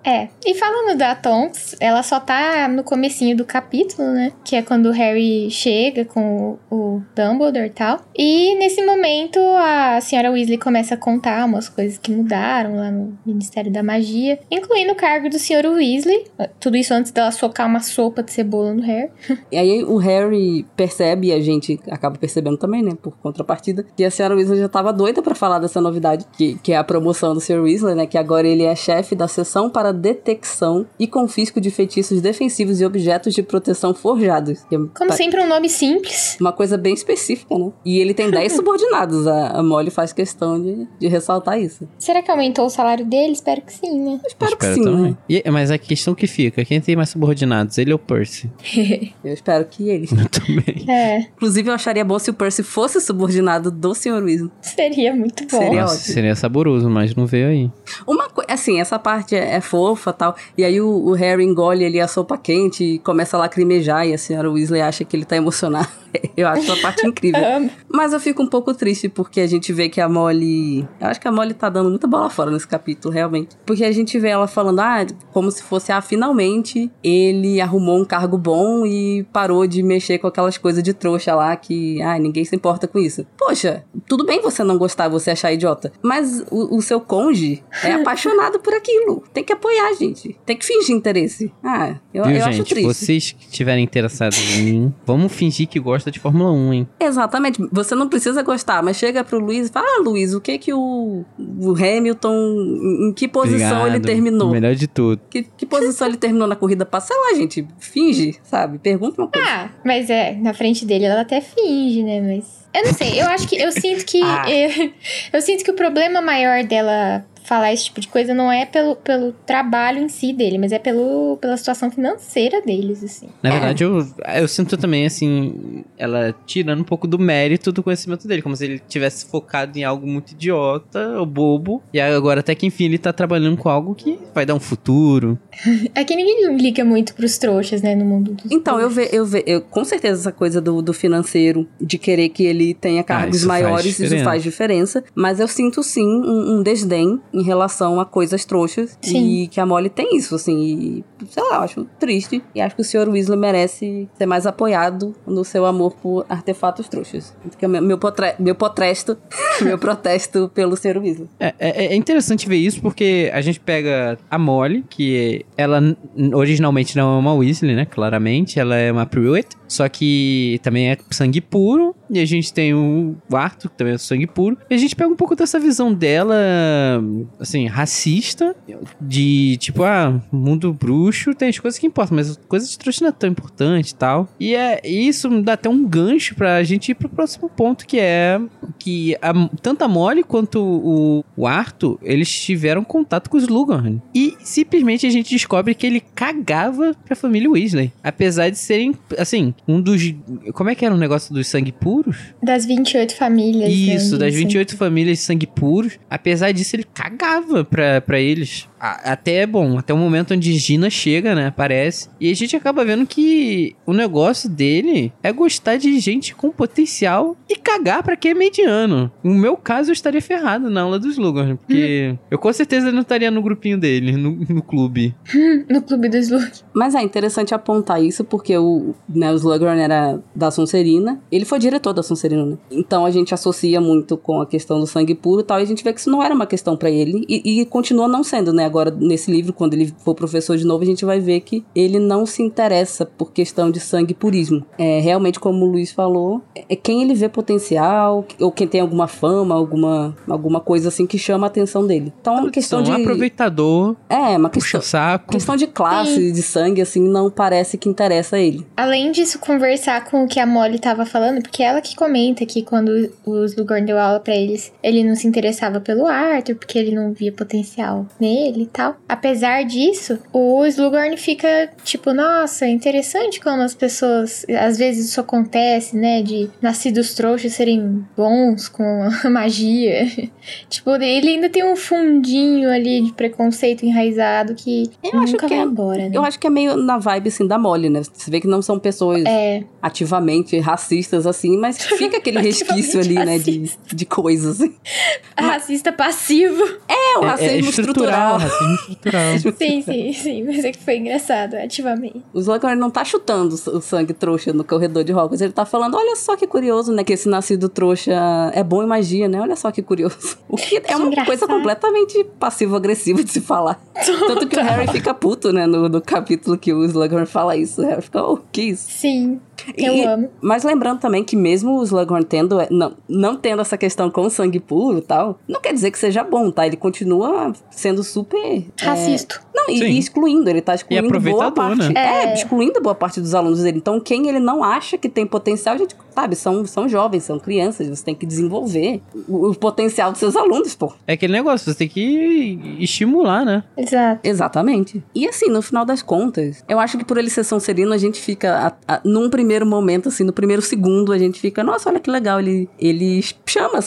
É. E falando da Tonks, ela só tá no comecinho do capítulo, né? Que é quando o Harry chega com o, o Dumbledore e tal. E nesse momento a senhora Weasley começa a contar umas coisas que mudaram lá no Ministério da Magia, incluindo o cargo do senhor Weasley. Tudo isso antes dela socar uma sopa de cebola no Harry. E aí o Harry percebe, e a gente acaba percebendo também, né, por contrapartida, que a senhora Weasley já tava doida pra falar dessa novidade, que, que é a promoção do Sr. Weasley, né, que agora ele é chefe da seção para detecção e confisco de feitiços defensivos e objetos de proteção forjados. Que é Como pa- sempre, um nome simples. Uma coisa bem específica, né? E ele tem 10 subordinados. A, a Molly faz questão de, de ressaltar isso. Será que aumentou o salário dele? Espero que sim, né? Espero, que Espero sim, também. né? E- mas a questão que fica, quem tem mais subordinados, ele ou o Percy? Eu espero que ele. Eu também. É, Inclusive, eu acharia bom se o Percy fosse subordinado do Sr. Weasley. seria muito bom. Seria Nossa, ótimo. seria saboroso, mas não veio aí. Uma coisa, assim, essa parte é, é fofa tal. E aí o, o Harry engole ali a sopa quente e começa a lacrimejar. E a senhora Weasley acha que ele tá emocionado. Eu acho essa parte incrível. Mas eu fico um pouco triste porque a gente vê que a Molly. Eu acho que a Molly tá dando muita bola fora nesse capítulo, realmente. Porque a gente vê ela falando, ah, como se fosse, ah, finalmente ele arrumou um cargo bom e parou de mexer com aquelas coisas de trouxa lá que, ah, ninguém se importa com isso. Poxa, tudo bem você não gostar, você achar idiota. Mas o, o seu cônjuge é apaixonado por aquilo. Tem que apoiar, gente. Tem que fingir interesse. Ah, eu, Viu, eu acho gente? triste. Vocês que estiverem interessados em mim, vamos fingir que gosta de Fórmula 1, hein? Exatamente. Você não precisa gostar, mas chega pro Luiz e fala: Ah, Luiz, o que que o, o Hamilton. Em que posição ele Obrigado. terminou? Melhor de tudo. Que, que posição ele terminou na corrida passada? Sei lá, gente. Finge, sabe? Pergunta uma coisa. Ah, mas é, na frente dele ela até finge, né? Mas. Eu não sei, eu acho que. Eu sinto que. Ah. eu, eu sinto que o problema maior dela falar esse tipo de coisa não é pelo, pelo trabalho em si dele, mas é pelo, pela situação financeira deles, assim. Na verdade, eu, eu sinto também, assim, ela tirando um pouco do mérito do conhecimento dele, como se ele tivesse focado em algo muito idiota ou bobo, e agora até que enfim ele tá trabalhando com algo que vai dar um futuro. É que ninguém liga muito pros trouxas, né, no mundo dos Então, eu vejo, eu ve, eu, com certeza essa coisa do, do financeiro, de querer que ele tenha cargos Ah, isso faz maiores, isso faz diferença. Mas eu sinto sim um, um desdém em relação a coisas trouxas. Sim. E que a Molly tem isso, assim. E, sei lá, eu acho triste. E acho que o Sr. Weasley merece ser mais apoiado no seu amor por artefatos trouxas. Porque meu, meu, potre, meu potresto, meu protesto pelo Sr. Weasley. É, é- é interessante ver isso porque a gente pega a Molly, que ela originalmente não é uma Weasley, né? Claramente, ela é uma Pruitt, só que também é sangue puro. E a gente tem o Arthur, que também é sangue puro. E a gente pega um pouco dessa visão dela, assim, racista, de tipo, ah, mundo bruxo tem as coisas que importam, mas coisas de trouxa não é tão importante e tal. E é isso dá até um gancho pra gente ir pro próximo ponto, que é que a, tanto a Molly quanto o, o Arthur, eles tiveram contato com os Slughorn. E simplesmente a gente descobre que ele cagava pra família Weasley. Apesar de serem, assim, um dos... Como é que era o negócio dos sangue puros? Das 28 famílias. Isso, né, das dizem. 28 famílias de sangue puros. Apesar disso, ele cagava pra, pra eles. A- Até, bom, até o momento onde Gina chega, né? Aparece. E a gente acaba vendo que o negócio dele é gostar de gente com potencial e cagar pra quem é mediano. No meu caso, eu estaria ferrado na aula dos Slughorn. Porque eu com certeza não estaria no grupinho dele, no, no clube. No clube dos Luke. Mas é interessante apontar isso porque o, né, o Slughorn era da Sonserina. Ele foi diretor da Sonserina, né? Então a gente associa muito com a questão do sangue puro e tal. E a gente vê que isso não era uma questão pra ele. E, e continua não sendo, né? Agora, nesse livro, quando ele for professor de novo, a gente vai ver que ele não se interessa por questão de sangue purismo. É realmente, como o Luiz falou, é quem ele vê potencial, ou quem tem alguma fama, alguma, alguma coisa assim que chama a atenção dele. Então, é uma questão de. aproveitador, É, uma puxa questão. saco. Questão de classe, de sangue, assim, não parece que interessa a ele. Além disso, conversar com o que a Molly tava falando, porque ela que comenta que quando o Slughorn deu aula pra eles, ele não se interessava pelo Arthur, porque ele não via potencial nele e tal. Apesar disso, o Slughorn fica tipo, nossa, interessante como as pessoas, às vezes isso acontece, né, de nascidos trouxas serem bons com a magia. tipo, ele ainda tem um fundinho ali de preconceito enraizado que Eu acho nunca que vai é- embora, né? Eu acho que é meio na vibe, assim, da Molly, né? Você vê que não são pessoas É, ativamente racistas, assim, mas fica aquele resquício ali, né, de, de coisas. assim. racista passivo. É o É, é racismo estrutural, estrutural. Racismo estrutural. Sim, sim, sim. Mas é que foi engraçado, ativamente. O Slughorn não tá chutando o sangue trouxa no corredor de Hogwarts. Ele tá falando, olha só que curioso, né? Que esse nascido trouxa é bom em magia, né? Olha só que curioso. O que é uma engraçado. coisa completamente passivo-agressiva de se falar. Tanto que o Harry fica puto, né? No, no capítulo que o Slughorn fala isso. O Harry fica, oh, que isso? Sim, eu E- amo. Mas lembrando também que mesmo o Slughorn tendo, não, não tendo essa questão com sangue puro e tal, não quer dizer que seja bom, tá? Ele continua sendo super... é, Racista. não, e, e excluindo, ele tá excluindo boa aproveitador, parte. né? É, É. excluindo boa parte dos alunos dele. Então, quem ele não acha que tem potencial, a gente sabe, são, são jovens, são crianças, você tem que desenvolver o, o potencial dos seus alunos, pô. É aquele negócio, você tem que estimular, né? Exato. Exatamente. E assim, no final das contas, eu acho que por ele ser Sonserino, a gente fica, a- a- num primeiro momento, assim, no primeiro segundo, a gente fica, nossa, olha que legal, ele, ele chama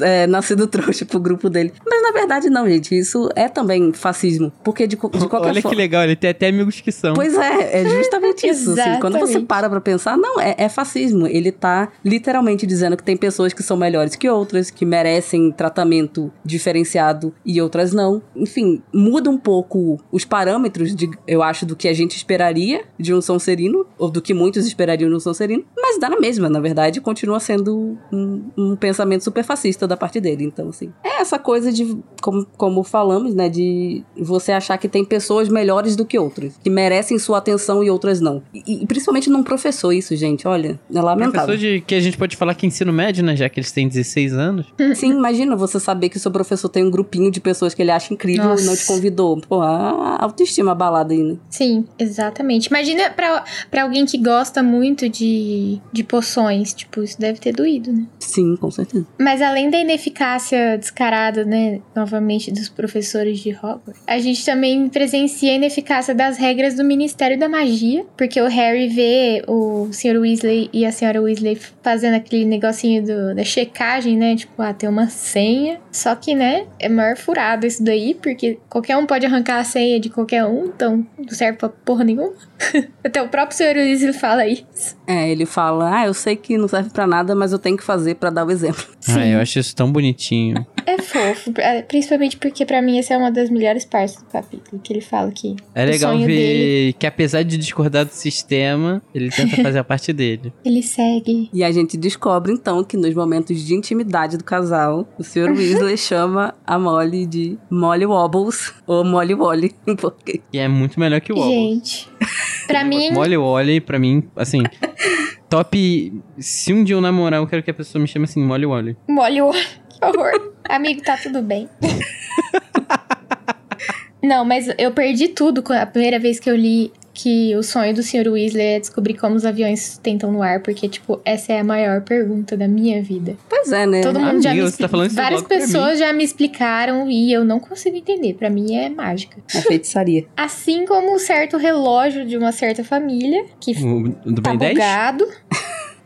é, Nascido Trouxa pro grupo dele. Mas na verdade, não, gente, isso é também fascismo. Porque de, de qualquer Olha que forma. legal, ele tem até amigos que são. Pois é, é justamente isso. assim, quando você para pra pensar, não, é, é fascismo. Ele tá literalmente dizendo que tem pessoas que são melhores que outras, que merecem tratamento diferenciado e outras não. Enfim, muda um pouco os parâmetros, de, eu acho, do que a gente esperaria de um Sonserino, ou do que muitos esperariam de um Sonserino, mas dá na mesma, na verdade, continua sendo um, um pensamento super fascista da parte dele. Então, assim, é essa coisa de, como, como falamos, né, de você achar que tem pessoas melhores do que outras, que merecem sua atenção e outras não. E, e principalmente num professor, isso, gente, olha, é lamentável. Professor de que a gente pode falar que é ensino médio, né? Já que eles têm 16 anos. Sim, imagina você saber que o seu professor tem um grupinho de pessoas que ele acha incrível Nossa. e não te convidou. Pô, a autoestima abalada aí, né? Sim, exatamente. Imagina pra, pra alguém que gosta muito de, de poções. Tipo, isso deve ter doído, né? Sim, com certeza. Mas além da ineficácia descarada, né, novamente, dos professores de Hogwarts, a gente também presencia a ineficácia das regras do Ministério da Magia, porque o Harry vê o Sr. Weasley e a Sra. Weasley fazendo aquele negocinho do- da checagem, né, tipo, ah, tem uma senha, só que, né, é maior furado isso daí, porque qualquer um pode arrancar a senha de qualquer um, então não serve pra porra nenhuma. Até o próprio Sr. Weasley fala isso. É, ele fala, ah, eu sei que não serve pra nada, mas eu tenho que fazer pra dar o exemplo. Ah, eu acho isso tão bonitinho. É fofo, é, principalmente porque pra mim essa é uma das melhores partes do capítulo, que ele fala que É legal ver dele, que apesar de discordar do sistema, ele tenta fazer a parte dele. ele segue. E a gente descobre, então, que nos momentos de intimidade do casal, o Sr. Weasley chama a Molly de Molly Wobbles ou Molly Wally. Porque E é muito melhor que o Wobble. Gente, pra mim, Molly Wally, pra mim, assim, top. Se um dia eu namorar, eu quero que a pessoa me chame assim, Molly Wally. o que horror. Amigo, tá tudo bem. Não, mas eu perdi tudo a primeira vez que eu li que o sonho do Sr. Weasley é descobrir como os aviões sustentam no ar, porque, tipo, essa é a maior pergunta da minha vida. Pois é, né? Todo mundo já me você tá expli- falando isso Várias pessoas já me explicaram e eu não consigo entender. Pra mim é mágica. A feitiçaria. Assim como um certo relógio de uma certa família, que O, do tá Ben 10? bugado.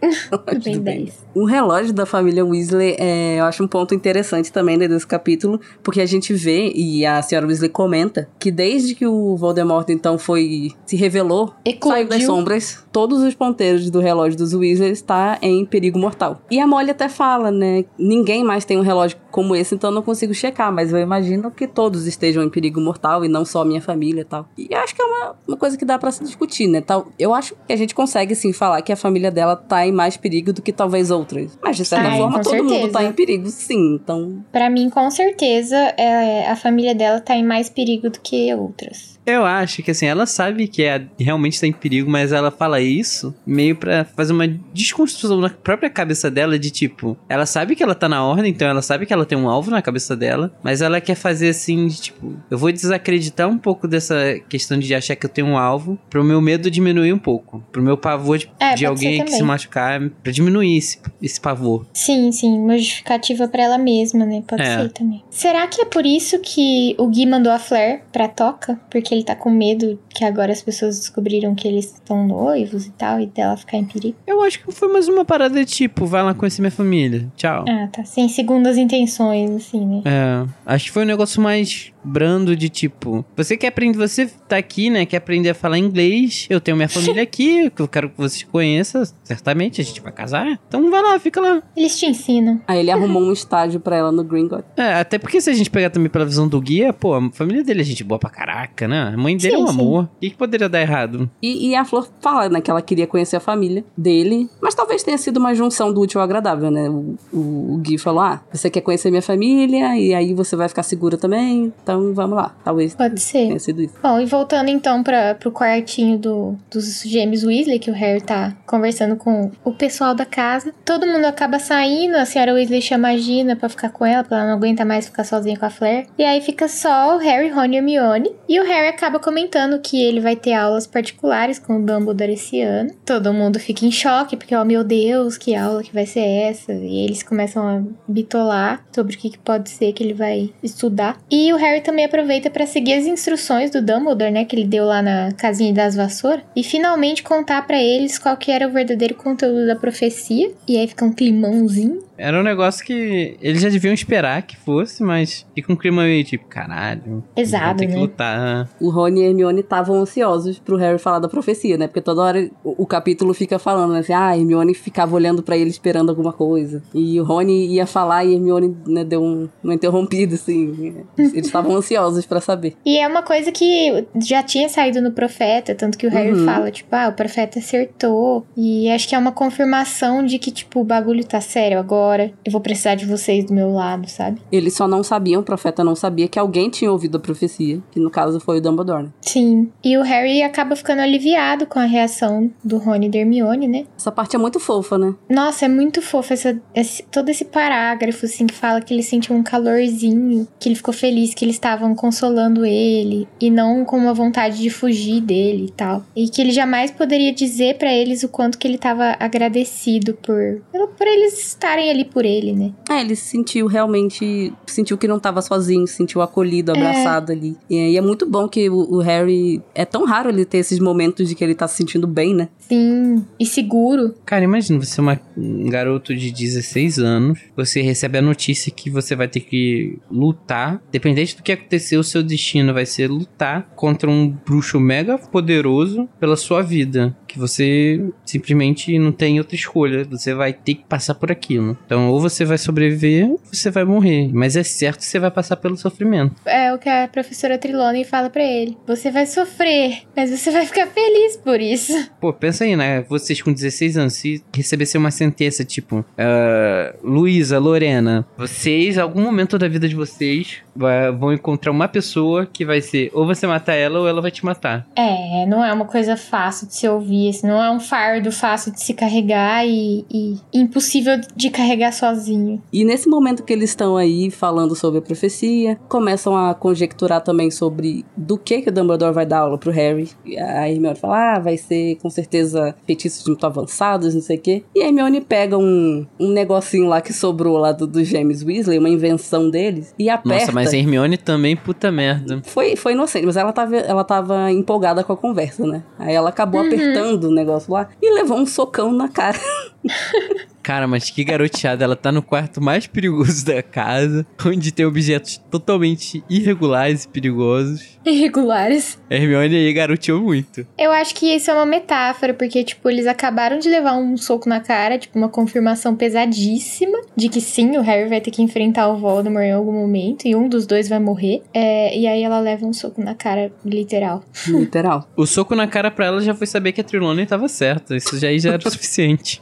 Bem. 10. O relógio da família Weasley, é, eu acho um ponto interessante também né, desse capítulo, porque a gente vê, e a senhora Weasley comenta, que desde que o Voldemort, então, foi... se revelou, saiu das Eclodiu. sombras, todos os ponteiros do relógio dos Weasley está em perigo mortal. E a Molly até fala, né, ninguém mais tem um relógio como esse, então eu não consigo checar, mas eu imagino que todos estejam em perigo mortal, e não só a minha família e tal. E eu acho que é uma, uma coisa que dá pra se discutir, né, tal. Eu acho que a gente consegue, sim, falar que a família dela tá em mais perigo do que talvez outras. Mas, de certa Ai, forma, com todo mundo certeza. tá em perigo, sim. Então, Pra mim, com certeza, é, a família dela tá em mais perigo do que outras. Eu acho que assim, ela sabe que é, realmente está em perigo, mas ela fala isso meio pra fazer uma desconstrução na própria cabeça dela de tipo, ela sabe que ela tá na ordem, então ela sabe que ela tem um alvo na cabeça dela, mas ela quer fazer assim, de, tipo, eu vou desacreditar um pouco dessa questão de achar que eu tenho um alvo, pro meu medo diminuir um pouco, pro meu pavor de, É, de alguém que se machucar, pra diminuir esse, esse pavor. Sim, sim, uma justificativa pra ela mesma, né? Pode É. ser também. Será que é por isso que o Gui mandou a Flair pra Toca? Porque ele tá com medo que agora as pessoas descobriram que eles estão noivos e tal, e dela ficar em perigo? Eu acho que foi mais uma parada de tipo, vai lá conhecer minha família, tchau. Ah, tá. Sem segundas intenções, assim, né? É, acho que foi um negócio mais brando de tipo, você quer aprender, você tá aqui, né, quer aprender a falar inglês, eu tenho minha família aqui, que eu quero que você conheça, certamente, a gente vai casar, então vai lá, fica lá. Eles te ensinam. Aí ele arrumou um estágio pra ela no Gringotts. É, até porque se a gente pegar também pela visão do guia, pô, a família dele é gente boa pra caraca, né, a mãe dele Sim, é um sim. amor, o que, que poderia dar errado? E, e a Flor fala, né, que ela queria conhecer a família dele, mas talvez tenha sido uma junção do útil ao agradável, né? O, o, o Gui falou: ah, você quer conhecer minha família, e aí você vai ficar segura também, então vamos lá. Talvez Pode ser. tenha sido isso. Bom, e voltando então para pro quartinho do, dos gêmeos Weasley, que o Harry tá conversando com o pessoal da casa. Todo mundo acaba saindo, a senhora Weasley chama a Gina pra ficar com ela, porque ela não aguenta mais ficar sozinha com a Flair. E aí fica só o Harry, Ron e Hermione. E o Harry acaba comentando que ele vai ter aulas particulares com o Dumbledore esse ano. Todo mundo fica em choque, porque, ó, meu Deus, que aula que vai ser essa? E eles começam a bitolar sobre o que, que pode ser que ele vai estudar. E o Harry também aproveita pra seguir as instruções do Dumbledore, né, que ele deu lá na casinha das vassouras, e finalmente contar pra eles qual que era o verdadeiro conteúdo da profecia. E aí fica um climãozinho. Era um negócio que eles já deviam esperar que fosse, mas fica um clima meio tipo, caralho, Pesado, tem que né? lutar. O Rony e a Hermione estavam ansiosos pro Harry falar da profecia, né? Porque toda hora o, o capítulo fica falando, né? Assim, ah, a Hermione ficava olhando pra ele esperando alguma coisa. E o Rony ia falar e a Hermione né, deu um, uma interrompida, assim. Eles estavam ansiosos pra saber. E é uma coisa que já tinha saído no profeta, tanto que o Harry Uhum. fala, tipo, ah, o profeta acertou. E acho que é uma confirmação de que, tipo, o bagulho tá sério agora. Eu vou precisar de vocês do meu lado, sabe? Eles só não sabiam, o profeta não sabia que alguém tinha ouvido a profecia, que no caso foi o Dumbledore. Sim. E o Harry acaba ficando aliviado com a reação do Rony e da Hermione, né? Essa parte é muito fofa, né? Nossa, é muito fofo essa, esse- todo esse parágrafo, assim, que fala que ele sentiu um calorzinho, que ele ficou feliz que eles estavam consolando ele e não com uma vontade de fugir dele e tal. E que ele jamais poderia dizer pra eles o quanto que ele tava agradecido por, por eles estarem ali por ele, né? É, ele se sentiu realmente. Sentiu que não tava sozinho, se sentiu acolhido, abraçado ali. E é muito bom que o, o Harry. É tão raro ele ter esses momentos de que ele tá se sentindo bem, né? Sim, e seguro. Cara, imagina você é uma- um garoto de 16 anos, você recebe a notícia que você vai ter que lutar, dependente do que acontecer, o seu destino vai ser lutar contra um bruxo mega poderoso pela sua vida, que você simplesmente não tem outra escolha, você vai ter que passar por aquilo. Então, ou você vai sobreviver, ou você vai morrer, mas é certo que você vai passar pelo sofrimento. É o que a professora Trelawney fala pra ele. Você vai sofrer, mas você vai ficar feliz por isso. Pô, pensa aí, né? Vocês com 16 anos, se recebessem uma sentença tipo, ah, Luísa, Lorena, vocês, em algum momento da vida de vocês, vai- vão encontrar uma pessoa que vai ser ou você matar ela ou ela vai te matar. É, não é uma coisa fácil de se ouvir, assim, não é um fardo fácil de se carregar e, e impossível de carregar sozinho. E nesse momento que eles estão aí falando sobre a profecia, começam a conjecturar também sobre do que que o Dumbledore vai dar aula pro Harry. E a Hermione fala, ah, vai ser com certeza feitiços muito avançados, não sei o quê. E a Hermione pega um, um negocinho lá que sobrou lá do, do James Weasley, uma invenção deles, e aperta. Nossa, mas a Hermione também, puta merda. Foi, foi inocente, mas ela tava, ela tava empolgada com a conversa, né? Aí ela acabou apertando o negócio lá e levou um socão na cara. Cara, mas que garoteada, ela tá no quarto mais perigoso da casa, onde tem objetos totalmente irregulares e perigosos. Irregulares. A Hermione aí garoteou muito. Eu acho que isso é uma metáfora, porque, tipo, eles acabaram de levar um soco na cara, tipo, uma confirmação pesadíssima de que sim, o Harry vai ter que enfrentar o Voldemort em algum momento e um dos dois vai morrer. É, e aí ela leva um soco na cara, literal. Literal. O soco na cara pra ela já foi saber que a Trelawney tava certa. Isso já, já era o suficiente.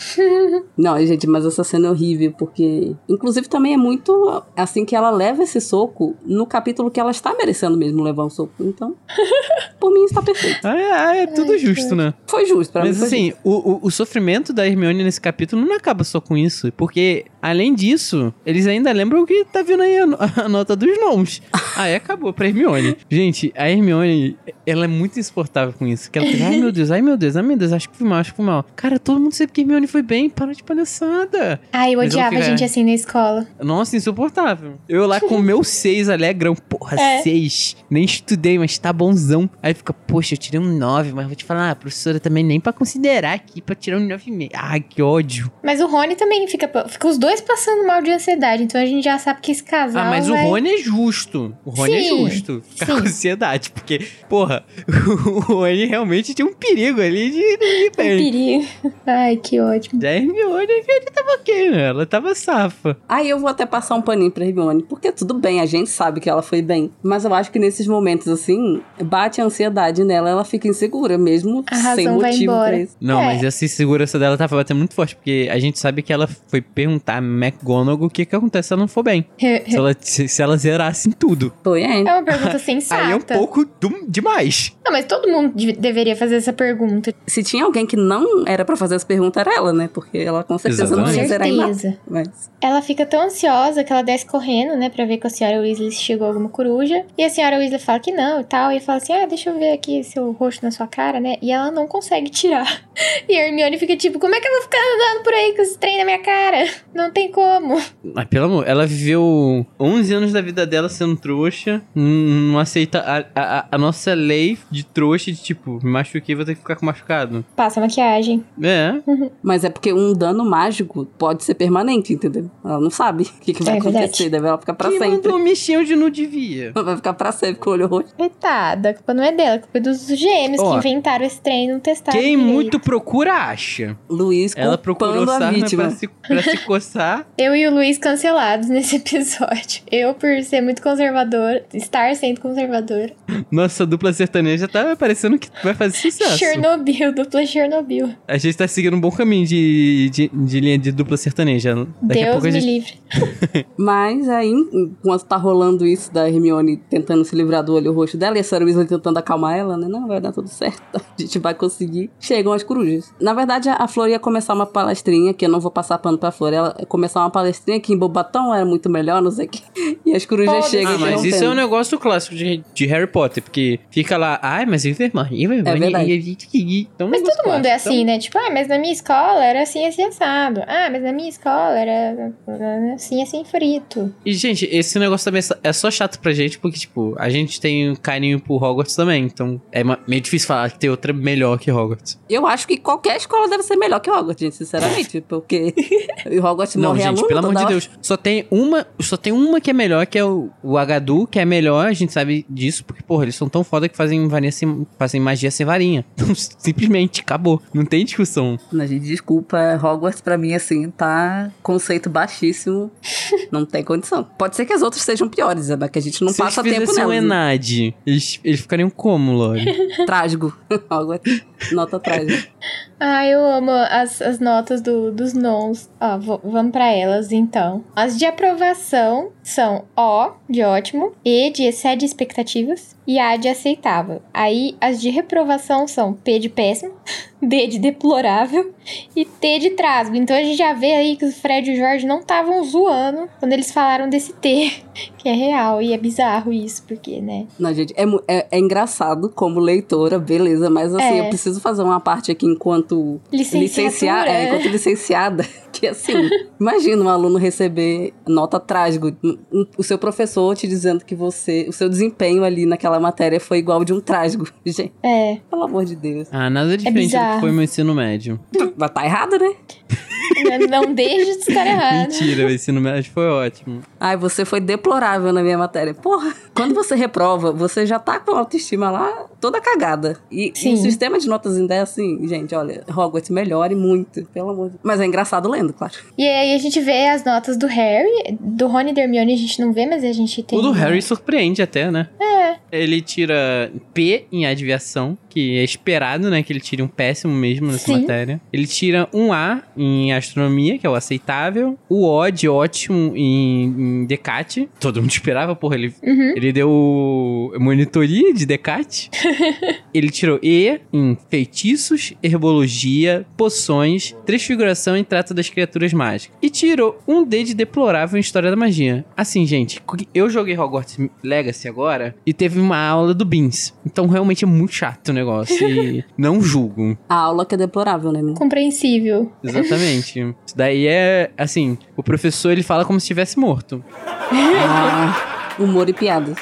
Não, gente, gente, mas essa cena é horrível, porque. Inclusive também é muito assim que ela leva esse soco no capítulo que ela está merecendo mesmo levar um soco. Então, por mim está perfeito. Ah, é, é tudo Ai, justo, né? Foi justo pra Mas mim. foi assim, justo. o, o, o sofrimento da Hermione nesse capítulo não acaba só com isso. Porque, além disso, eles ainda lembram que tá vindo aí a, a nota dos nomes. Aí acabou pra Hermione. Gente, a Hermione, ela é muito insuportável com isso. Que ela fica, ai meu Deus, ai meu Deus, ai meu Deus, acho que fui mal, acho que fui mal. Cara, todo mundo sabe que a Hermione foi bem, para de palhaçada. Ai, eu Mas odiava fica- gente assim na escola. Nossa, insuportável. Eu lá com o meu 6 alegrão. Porra, É. 6. Nem estudei, mas tá bonzão. Aí fica, poxa, eu tirei um 9, mas vou te falar, a professora também nem pra considerar aqui pra tirar um 9,5. Ai, que ódio. Mas o Rony também fica. Fica os dois passando mal de ansiedade. Então a gente já sabe que esse casal. Ah, mas vai... o Rony é justo. O Rony é Sim, justo. Ficar sim. com ansiedade. Porque, porra, o Rony realmente tinha um perigo ali de ir Um bem. perigo. Ai, que ótimo. Já a Hermione, a Hermione tava ok, né? Ela tava safa. Aí eu vou até passar um paninho pra Hermione, porque tudo bem, a gente sabe que ela foi bem. Mas eu acho que nesses momentos assim, bate a ansiedade nela, ela fica insegura mesmo, A sem razão vai motivo embora. pra isso. Não, É. mas essa insegurança dela tava batendo muito forte, porque a gente sabe que ela foi perguntar a McGonagall o que que acontece se ela não for bem. Se ela, se, se ela zerasse em tudo. Foi, é. É uma pergunta sensata. Aí é um pouco do- demais. Não, mas todo mundo de- deveria fazer essa pergunta. Se tinha alguém que não era pra fazer essa pergunta, era ela, né? Porque ela com certeza não Exatamente. ia zerar em nada. Certeza. Mas Ela fica tão ansiosa que ela desce correndo, né, pra ver com a senhora Weasley se chegou alguma coruja. E a senhora Weasley fala que não e tal. E fala assim: ah, deixa eu ver aqui seu rosto na sua cara, né? E ela não consegue tirar. E a Hermione fica tipo: como é que eu vou ficar andando por aí com esse trem na minha cara? Não tem como. Mas pelo amor, ela viveu 11 anos da vida dela sendo trouxa, não aceita a, a, a nossa lei de trouxa de tipo, me machuquei, vou ter que ficar com machucado. Passa maquiagem. É, Mas é porque um dano mágico pode ser permanente, entendeu? Ela não sabe o que, que vai É acontecer, deve ela ficar pra quem sempre. mandou mexer onde não devia? Vai ficar pra sempre com o olho roxo. Coitada, a culpa não é dela, a culpa é dos gêmeos Ó, que inventaram esse trem e não testaram. Quem direito. muito procura, acha. Luiz Ela procurou a vítima. pra se, pra se coçar. Eu e o Luiz cancelados nesse episódio. Eu, por ser muito conservador, estar sendo conservadora. Nossa dupla sertaneja tá parecendo que vai fazer sucesso. Chernobyl, dupla Chernobyl. A gente tá seguindo um bom caminho de, de, de linha de dupla sertaneja. Daqui a Deus me gente. Livre. Mas aí, enquanto tá rolando isso da Hermione tentando se livrar do olho roxo dela e a Sarah Weasley tentando acalmar ela, né? Não, vai dar tudo certo. A gente vai conseguir. Chegam as corujas. Na verdade, a Flor ia começar uma palestrinha, que eu não vou passar pano pra Flor. Ela começar uma palestrinha que em Bobatão era muito melhor, não sei o que. E as corujas Foda-se. chegam Ah, mas isso é um negócio clássico de, de Harry Potter, porque fica lá, ai, mas Evermine, Evermine, É Mas todo mundo é assim, né? Tipo, ah, mas na minha escola era assim, assim, assado. Ah, mas na minha escola era assim, assim, frito. E, gente, esse negócio também é só- é chato pra gente, porque, tipo, a gente tem um carinho por Hogwarts também, então é meio difícil falar que tem outra melhor que Hogwarts. Eu acho que qualquer escola deve ser melhor que Hogwarts, gente, sinceramente. Porque o Hogwarts Não, morre gente, aluno pelo amor de hora. Deus, só tem uma, só tem uma que é melhor, que é o, o Agadu, que é melhor, a gente sabe disso, porque, porra, eles são tão foda que fazem, varinha sem, fazem magia sem varinha. Então, simplesmente, acabou. Não tem discussão. Não, gente, desculpa, Hogwarts pra mim, assim, tá conceito baixíssimo. não tem condição. Pode ser que as outras sejam piores, é, mas que a gente não Se passa eles tempo um nelas. Enad, eles, eles ficariam como, Lore? Trágico. Hogwarts, nota trágica. Ah, eu amo as, as notas do, dos nons. Ó, vo- vamos pra elas então. As de aprovação são O, de ótimo, E, de excede expectativas, e A, de aceitável. Aí, as de reprovação são P, de péssimo, D, de deplorável e T, de trasgo. Então, a gente já vê aí que o Fred e o Jorge não estavam zoando quando eles falaram desse T, que é real. E é bizarro isso, porque, né? Não, gente, é, é, é engraçado como leitora, beleza, mas assim, É. eu preciso fazer uma parte aqui enquanto licenciada, é, enquanto licenciada, que assim, imagina um aluno receber nota trágico, um- o seu professor te dizendo que você, o seu desempenho ali naquela matéria foi igual de um trágico. Gente, É. pelo amor de Deus. Ah, nada diferente do que foi meu ensino médio. Mas tá errado, né? Não deixe de estar errado. Mentira, o ensino médio foi ótimo. Ai, você foi deplorável na minha matéria. Porra, quando você reprova, você já tá com a autoestima lá toda cagada. E, e o sistema de notas ainda é assim, gente, olha, Hogwarts melhore muito, pelo amor de Deus. Mas é engraçado lendo, claro. E aí a gente vê as notas do Harry, do Rony e Hermione a gente não vê, mas a gente tem... O do Harry surpreende até, né? É. Ele tira P em adivinhação, que é esperado, né, que ele tire um péssimo mesmo nessa Sim. matéria. Ele tira um A em astronomia, que é o aceitável, o O de ótimo em, em Decate. Todo mundo esperava, porra, ele, Uhum. ele deu monitoria de Decate. ele tirou E em feitiços, herbologia, poções, transfiguração e trato das criaturas mágicas. E tirou um D de deplorável em história da magia. Assim, gente, eu joguei Hogwarts Legacy agora e teve uma aula do Beans. Então realmente é muito chato o negócio. E não julgo. A aula que é deplorável, né? Compreensível. Exatamente. Isso daí é assim, o professor ele fala como se estivesse morto. Ah, humor e piadas.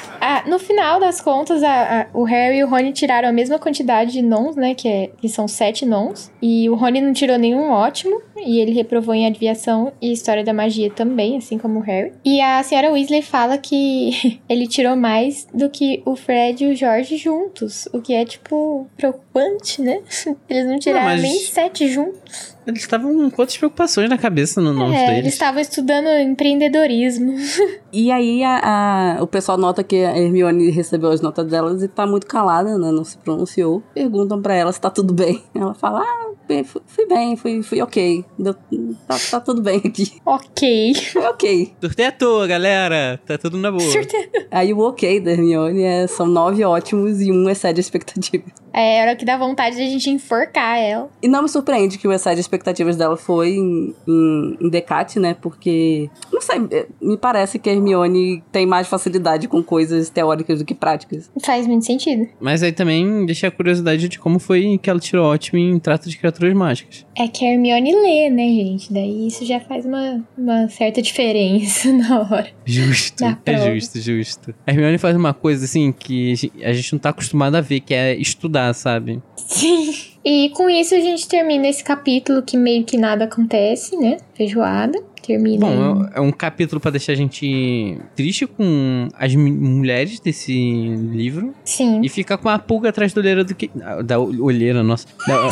No final das contas, a- a- o Harry e o Rony tiraram a mesma quantidade de nons, né? Que, é, que são sete nons. E o Rony não tirou nenhum ótimo. E ele reprovou em adivinhação e história da magia também, assim como o Harry. E a senhora Weasley fala que ele tirou mais do que o Fred e o George juntos. O que é, tipo, preocupante, né? Eles não tiraram mas- nem sete juntos. Eles estavam com outras preocupações na cabeça no nome É, eles deles. estavam estudando empreendedorismo. E aí a, a- o pessoal nota que a Hermione recebeu as notas delas e tá muito calada, né? Não se pronunciou. Perguntam pra ela se tá tudo bem. Ela fala, ah, bem, fui, fui bem, fui, fui ok. Deu- tá, tá tudo bem aqui. ok. Foi ok. Surtei à toa, galera. Tá tudo na boa. Surte- Aí o ok da Hermione é, são nove ótimos e um excede a expectativa. É, era o que dá vontade de a gente enforcar ela. E não me surpreende que o excede as expectativas dela foi em, em, em Decate, né? Porque, não sei, eh, me parece que a Hermione tem mais facilidade com coisas teóricas do que práticas. Faz muito sentido. Mas aí também deixa a curiosidade de como foi que ela tirou ótimo em trato de criaturas mágicas. É que a Hermione lê, né, gente? Daí isso já faz uma, uma certa diferença na hora. Justo. Na É justo, justo. A Hermione faz uma coisa assim que a gente não tá acostumado a ver, que é estudar, sabe? Sim. E com isso a gente termina esse capítulo que meio que nada acontece, né? Feijoada. Termina. Bom, é é um capítulo pra deixar a gente triste com as mulheres desse livro Sim. e ficar com a pulga atrás da olheira do que. Da olheira, nossa. Da,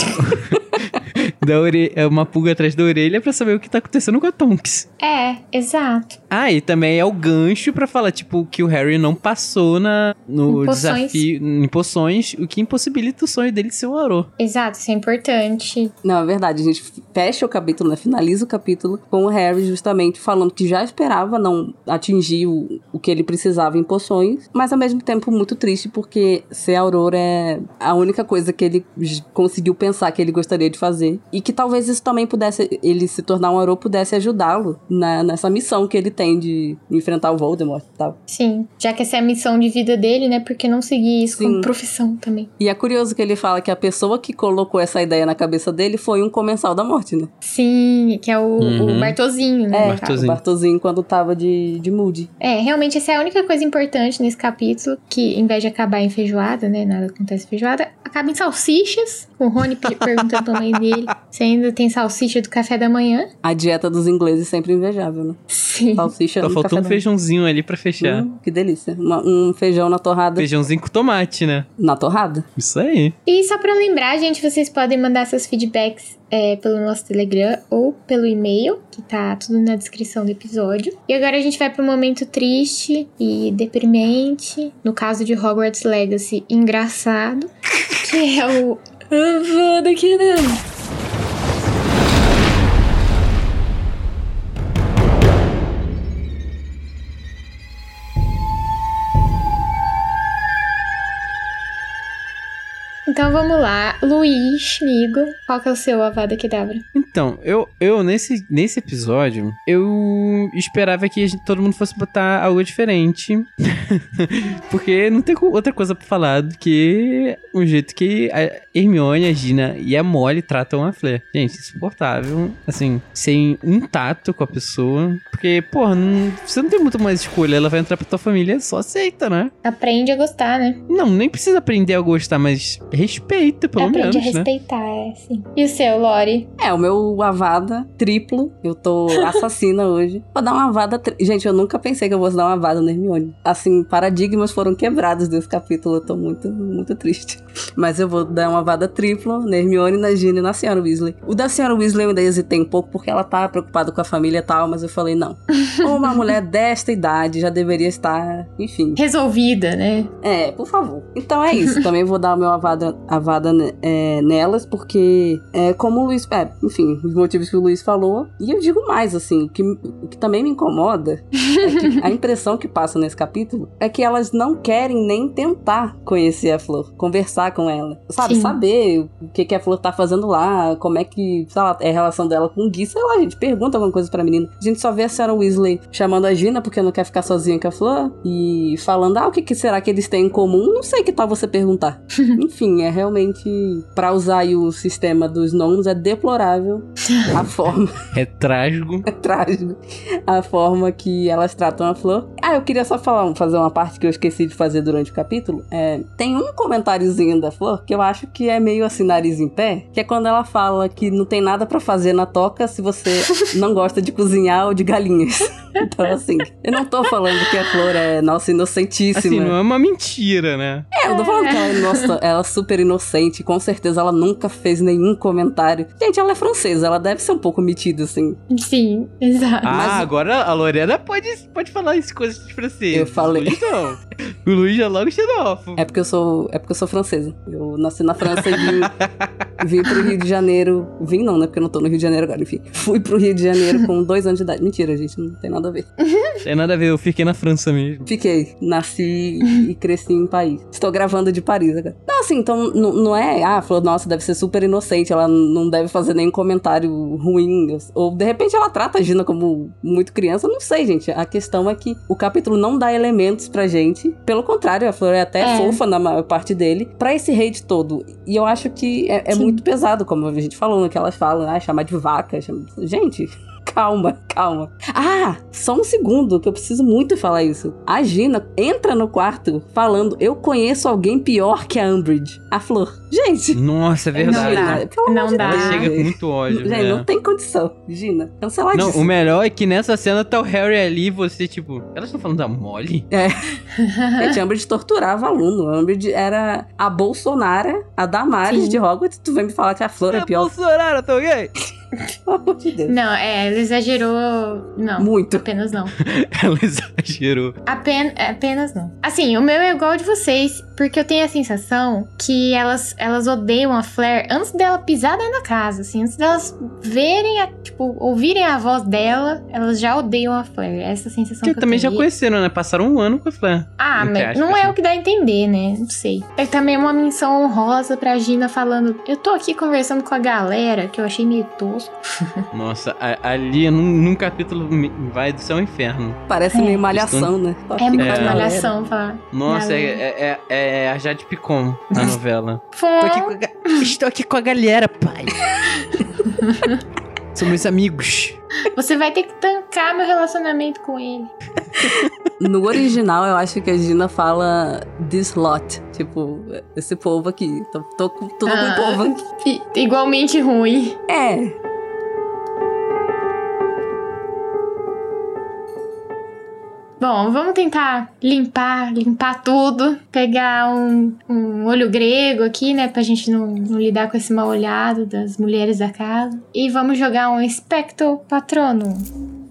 da ore, é uma pulga atrás da orelha pra saber o que tá acontecendo com a Tonks. É, exato. Ah, e também é o gancho pra falar, tipo, que o Harry não passou na, no Em desafio em poções, o que impossibilita o sonho dele de ser um Arô. Exato, isso é importante. Não, é verdade. A gente fecha o capítulo, né? Finaliza o capítulo com o Harry justamente falando que já esperava não atingir o, o que ele precisava em poções, mas ao mesmo tempo muito triste porque ser Aurora é a única coisa que ele conseguiu pensar que ele gostaria de fazer. E que talvez isso também pudesse, ele se tornar um Aurora pudesse ajudá-lo na- nessa missão que ele tem de enfrentar o Voldemort e tal. Sim. Já que essa é a missão de vida dele, né? Por que não seguir isso Sim. como profissão também? E é curioso que ele fala que a pessoa que colocou essa ideia na cabeça dele foi um comensal da morte, né? Sim, que é o, Uhum. o Bartozinho, né? É, Bartozinho. o Bartozinho quando tava de, de Moody. É, realmente essa é a única coisa importante nesse capítulo, que em vez de acabar em feijoada, né, nada acontece em feijoada, acaba em salsichas, o Rony pe- perguntando pra mãe dele se ainda tem salsicha do café da manhã. A dieta dos ingleses sempre invejável, né? Sim. Salsicha Só no faltou café um da feijãozinho ali pra fechar. Hum, que delícia. Uma- um feijão na torrada. Feijãozinho com tomate, né? Na torrada? Isso aí. E só pra lembrar, gente, vocês podem mandar seus feedbacks é, pelo nosso Telegram ou pelo e-mail, que tá tudo na descrição do episódio. E agora a gente vai pro momento triste e deprimente, no caso de Hogwarts Legacy, engraçado, que é o Avada Kedavra. Então vamos lá, Luiz, amigo, qual que é o seu Avada Kedavra? Então, eu, eu nesse, nesse episódio, eu esperava que a gente- todo mundo fosse botar algo diferente. Porque não tem outra coisa pra falar do que o jeito que a Hermione, a Gina e a Molly tratam a Flair. Gente, insuportável. Assim, sem um tato com a pessoa. Porque, porra, não- você não tem muito mais escolha. Ela vai entrar pra tua família, só aceita, né? Aprende a gostar, né? Não, nem precisa aprender a gostar, mas respeita, pelo Aprende menos, a né? respeitar, é, sim. E o seu, Lori? É, o meu dou o Avada triplo. Eu tô assassina hoje. Vou dar uma Avada. Tri... Gente, eu nunca pensei que eu fosse dar uma Avada no Hermione. Assim, paradigmas foram quebrados desse capítulo. Eu tô muito, muito triste. Mas eu vou dar uma Avada triplo na Hermione, na Gina e na Senhora Weasley. O da Senhora Weasley eu ainda hesitei um pouco porque ela tá preocupada com a família e tal, mas eu falei, não. Uma mulher desta idade já deveria estar, enfim. Resolvida, né? É, por favor. Então é isso. Também vou dar o meu avada, avada é, nelas, porque, é, como o Luiz. É, enfim, os motivos que o Luiz falou. E eu digo mais, assim, o que, que também me incomoda é a impressão que passa nesse capítulo é que elas não querem nem tentar conhecer a Flor, conversar com ela. Sabe, Sim. saber o que, que a Flor tá fazendo lá, como é que, sei lá, é a relação dela com o Gui, sei lá, a gente pergunta alguma coisa pra menina. A gente só vê a Sarah Weasley chamando a Gina porque não quer ficar sozinha com a Flor e falando, ah, o que, que será que eles têm em comum? Não sei que tal você perguntar. Enfim, é realmente, pra usar aí o sistema dos nomes, é deplorável a forma É trágico. é trágico a forma que elas tratam a Flor. Ah, eu queria só falar, fazer uma parte que eu esqueci de fazer durante o capítulo. É, tem um comentáriozinho da Flor que eu acho que é meio assim, nariz em pé, que é quando ela fala que não tem nada pra fazer na toca se você não gosta de cozinhar ou de galinhas. Então, assim, eu não tô falando que a Flor é, nossa, inocentíssima. Assim, não é uma mentira, né? É, eu tô falando que ela é, nossa, ela é super inocente. Com certeza ela nunca fez nenhum comentário. Gente, ela é francesa, ela deve ser um pouco metida, assim. Sim, exato. Ah, Mas- agora a Lorena pode, pode falar isso, coisas de francês. Eu falei. O Luiz não. O Luiz já logo xenófobo. É porque eu sou, é porque eu sou francesa. Eu nasci na França e vim, vim pro Rio de Janeiro. Vim não, né? Porque eu não tô no Rio de Janeiro agora, enfim. Fui pro Rio de Janeiro com dois anos de idade. Mentira, gente, não tem nada a ver. Tem nada a ver, eu fiquei na França mesmo. Fiquei, nasci e cresci em Paris. Estou gravando de Paris agora. Não, assim, então não é, ah, falou, nossa, deve ser super inocente, ela não deve fazer nenhum comentário ruim. Ou de repente ela trata a Gina como muito criança, não sei, gente. A questão é que o capítulo não dá elementos pra gente. Pelo contrário, a Flor é até É. fofa na maior parte dele, pra esse hate todo. E eu acho que é, é muito pesado, como a gente falou, no que elas falam, ah, chamar de vaca. chama- Gente. Calma, calma. Ah, só um segundo, que eu preciso muito falar isso. A Gina entra no quarto falando: Eu conheço alguém pior que a Umbridge. A Flor. Gente, Nossa, é verdade. Não dá. Gina, pelo Não dá. Ela Deus. chega com muito ódio. Gente, né? não tem condição. Gina, cancelar Não, disso. o melhor é que nessa cena tá o Harry ali e você, tipo, elas estão falando da Molly? Gente, a Umbridge torturava aluno. A Umbridge era a Bolsonara, a Damares Sim. de Hogwarts. Tu vem me falar que a Flor é É pior. Bolsonaro, tá ok? Pelo amor de Deus. Não, é, ela exagerou. Não. Muito. Apenas não. Ela exagerou. Apen apenas não. Assim, o meu é igual ao de vocês, porque eu tenho a sensação que elas, elas odeiam a Flair antes dela pisar dentro da casa, assim, antes delas verem, a, tipo, ouvirem a voz dela, elas já odeiam a Flair. Essa sensação que eu também já conheceram, né? Passaram um ano com a Flair. Ah, mas não é né? o que dá a entender, né? Não sei. É também uma menção honrosa pra Gina falando: Eu tô aqui conversando com a galera, que eu achei meio tosco. Nossa, a- ali num, num capítulo vai do céu ao inferno. Parece É. meio malhação, né? É com muito a galera. malhação falar. Nossa, é, é, é, é a Jade Picon na novela. Tô aqui com a, Estou aqui com a galera, pai. São meus amigos. Você vai ter que tancar meu relacionamento com ele. No original, eu acho que a Gina fala this lot. Tipo, esse povo aqui. Tô, tô, com- tô com Ah. o povo aqui. Igualmente ruim. É. Bom, vamos tentar limpar, limpar tudo. Pegar um, um olho grego aqui, né? Pra gente não, não lidar com esse mal olhado das mulheres da casa. E vamos jogar um Spectro Patrono.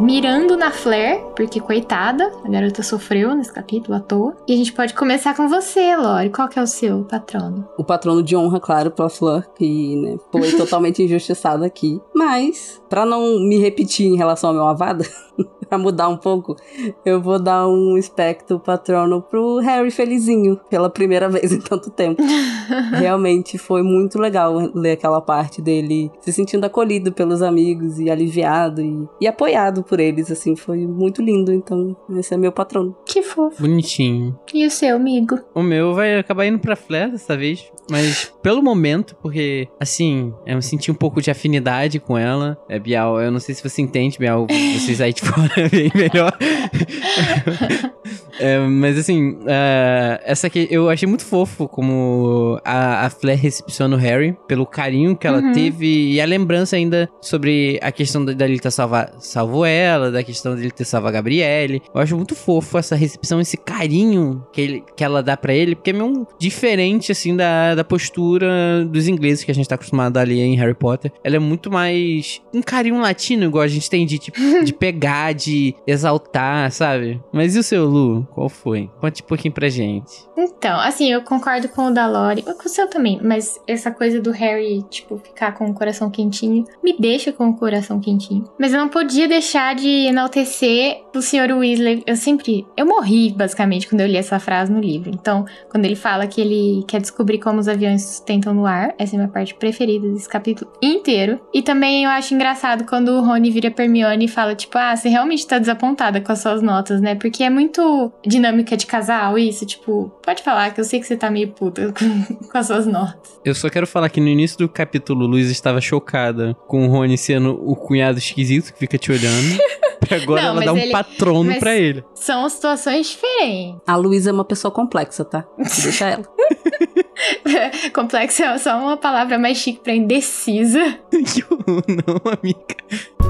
Mirando na Flair, porque coitada, a garota sofreu nesse capítulo à toa. E a gente pode começar com você, Lori. Qual que é o seu patrono? O patrono de honra, claro, pra Flor, que né, foi totalmente injustiçado aqui. Mas, pra não me repetir em relação ao meu avada, pra mudar um pouco, eu vou dar um espectro patrono pro Harry Felizinho, pela primeira vez em tanto tempo. Realmente foi muito legal ler aquela parte dele se sentindo acolhido pelos amigos e aliviado e, e apoiado por eles, assim, foi muito lindo. Então, esse é meu patrono. Que fofo. Bonitinho. E o seu, amigo? O meu vai acabar indo pra Flair dessa vez. Mas pelo momento, porque, assim, eu senti um pouco de afinidade com ela. É, Bial, eu não sei se você entende, Bial. Vocês aí de fora bem melhor. É, mas assim, uh, essa aqui eu achei muito fofo como a, a Flair recepciona o Harry, pelo carinho que ela Uhum. teve e a lembrança ainda sobre a questão da- dele ter salva, salvo ela, da questão dele ter salvo a Gabriele. Eu acho muito fofo essa recepção, esse carinho que, ele, que ela dá pra ele, porque é meio diferente, assim, da, da postura dos ingleses que a gente tá acostumado ali em Harry Potter. Ela é muito mais um carinho latino, igual a gente tem de, tipo, de pegar, de exaltar, sabe? Mas e o seu, Lu? Qual foi? Conte um pouquinho pra gente. Então, assim, eu concordo com o da Lori, com o seu também, mas essa coisa do Harry, tipo, ficar com o coração quentinho, me deixa com o coração quentinho. Mas eu não podia deixar de enaltecer o Sr. Weasley. Eu sempre. Eu morri, basicamente, quando eu li essa frase no livro. Então, quando ele fala que ele quer descobrir como os aviões sustentam no ar, essa é a minha parte preferida desse capítulo inteiro. E também eu acho engraçado quando o Rony vira pra Hermione e fala, tipo, ah, você realmente tá desapontada com as suas notas, né? Porque é muito dinâmica de casal isso, tipo, pode falar que eu sei que você tá meio puta com, com as suas notas. Eu só quero falar que no início do capítulo, Luiz estava chocada com o Rony sendo o cunhado esquisito que fica te olhando. pra agora Não, ela dá um ele- patrono mas- pra ele. São situações diferentes. A Luísa é uma pessoa complexa, tá? Deixa ela. Complexo é só uma palavra mais chique pra indecisa. Que horror, não, amiga.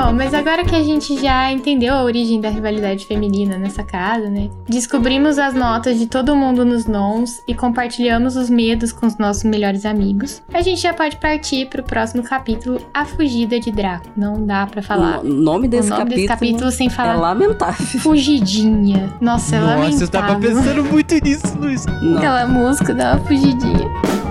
Bom, mas agora que a gente já entendeu a origem da rivalidade feminina nessa casa, né? Descobrimos as notas de todo mundo nos nons e compartilhamos os medos com os nossos melhores amigos. A gente já pode partir pro próximo capítulo, A Fugida de Draco. Não dá pra falar O nome o desse nome capítulo, desse capítulo sem é falar lamentável. Fugidinha. Nossa, é Nossa, lamentável. eu tava pensando muito nisso, Luiz. Não. Aquela música da fugidinha.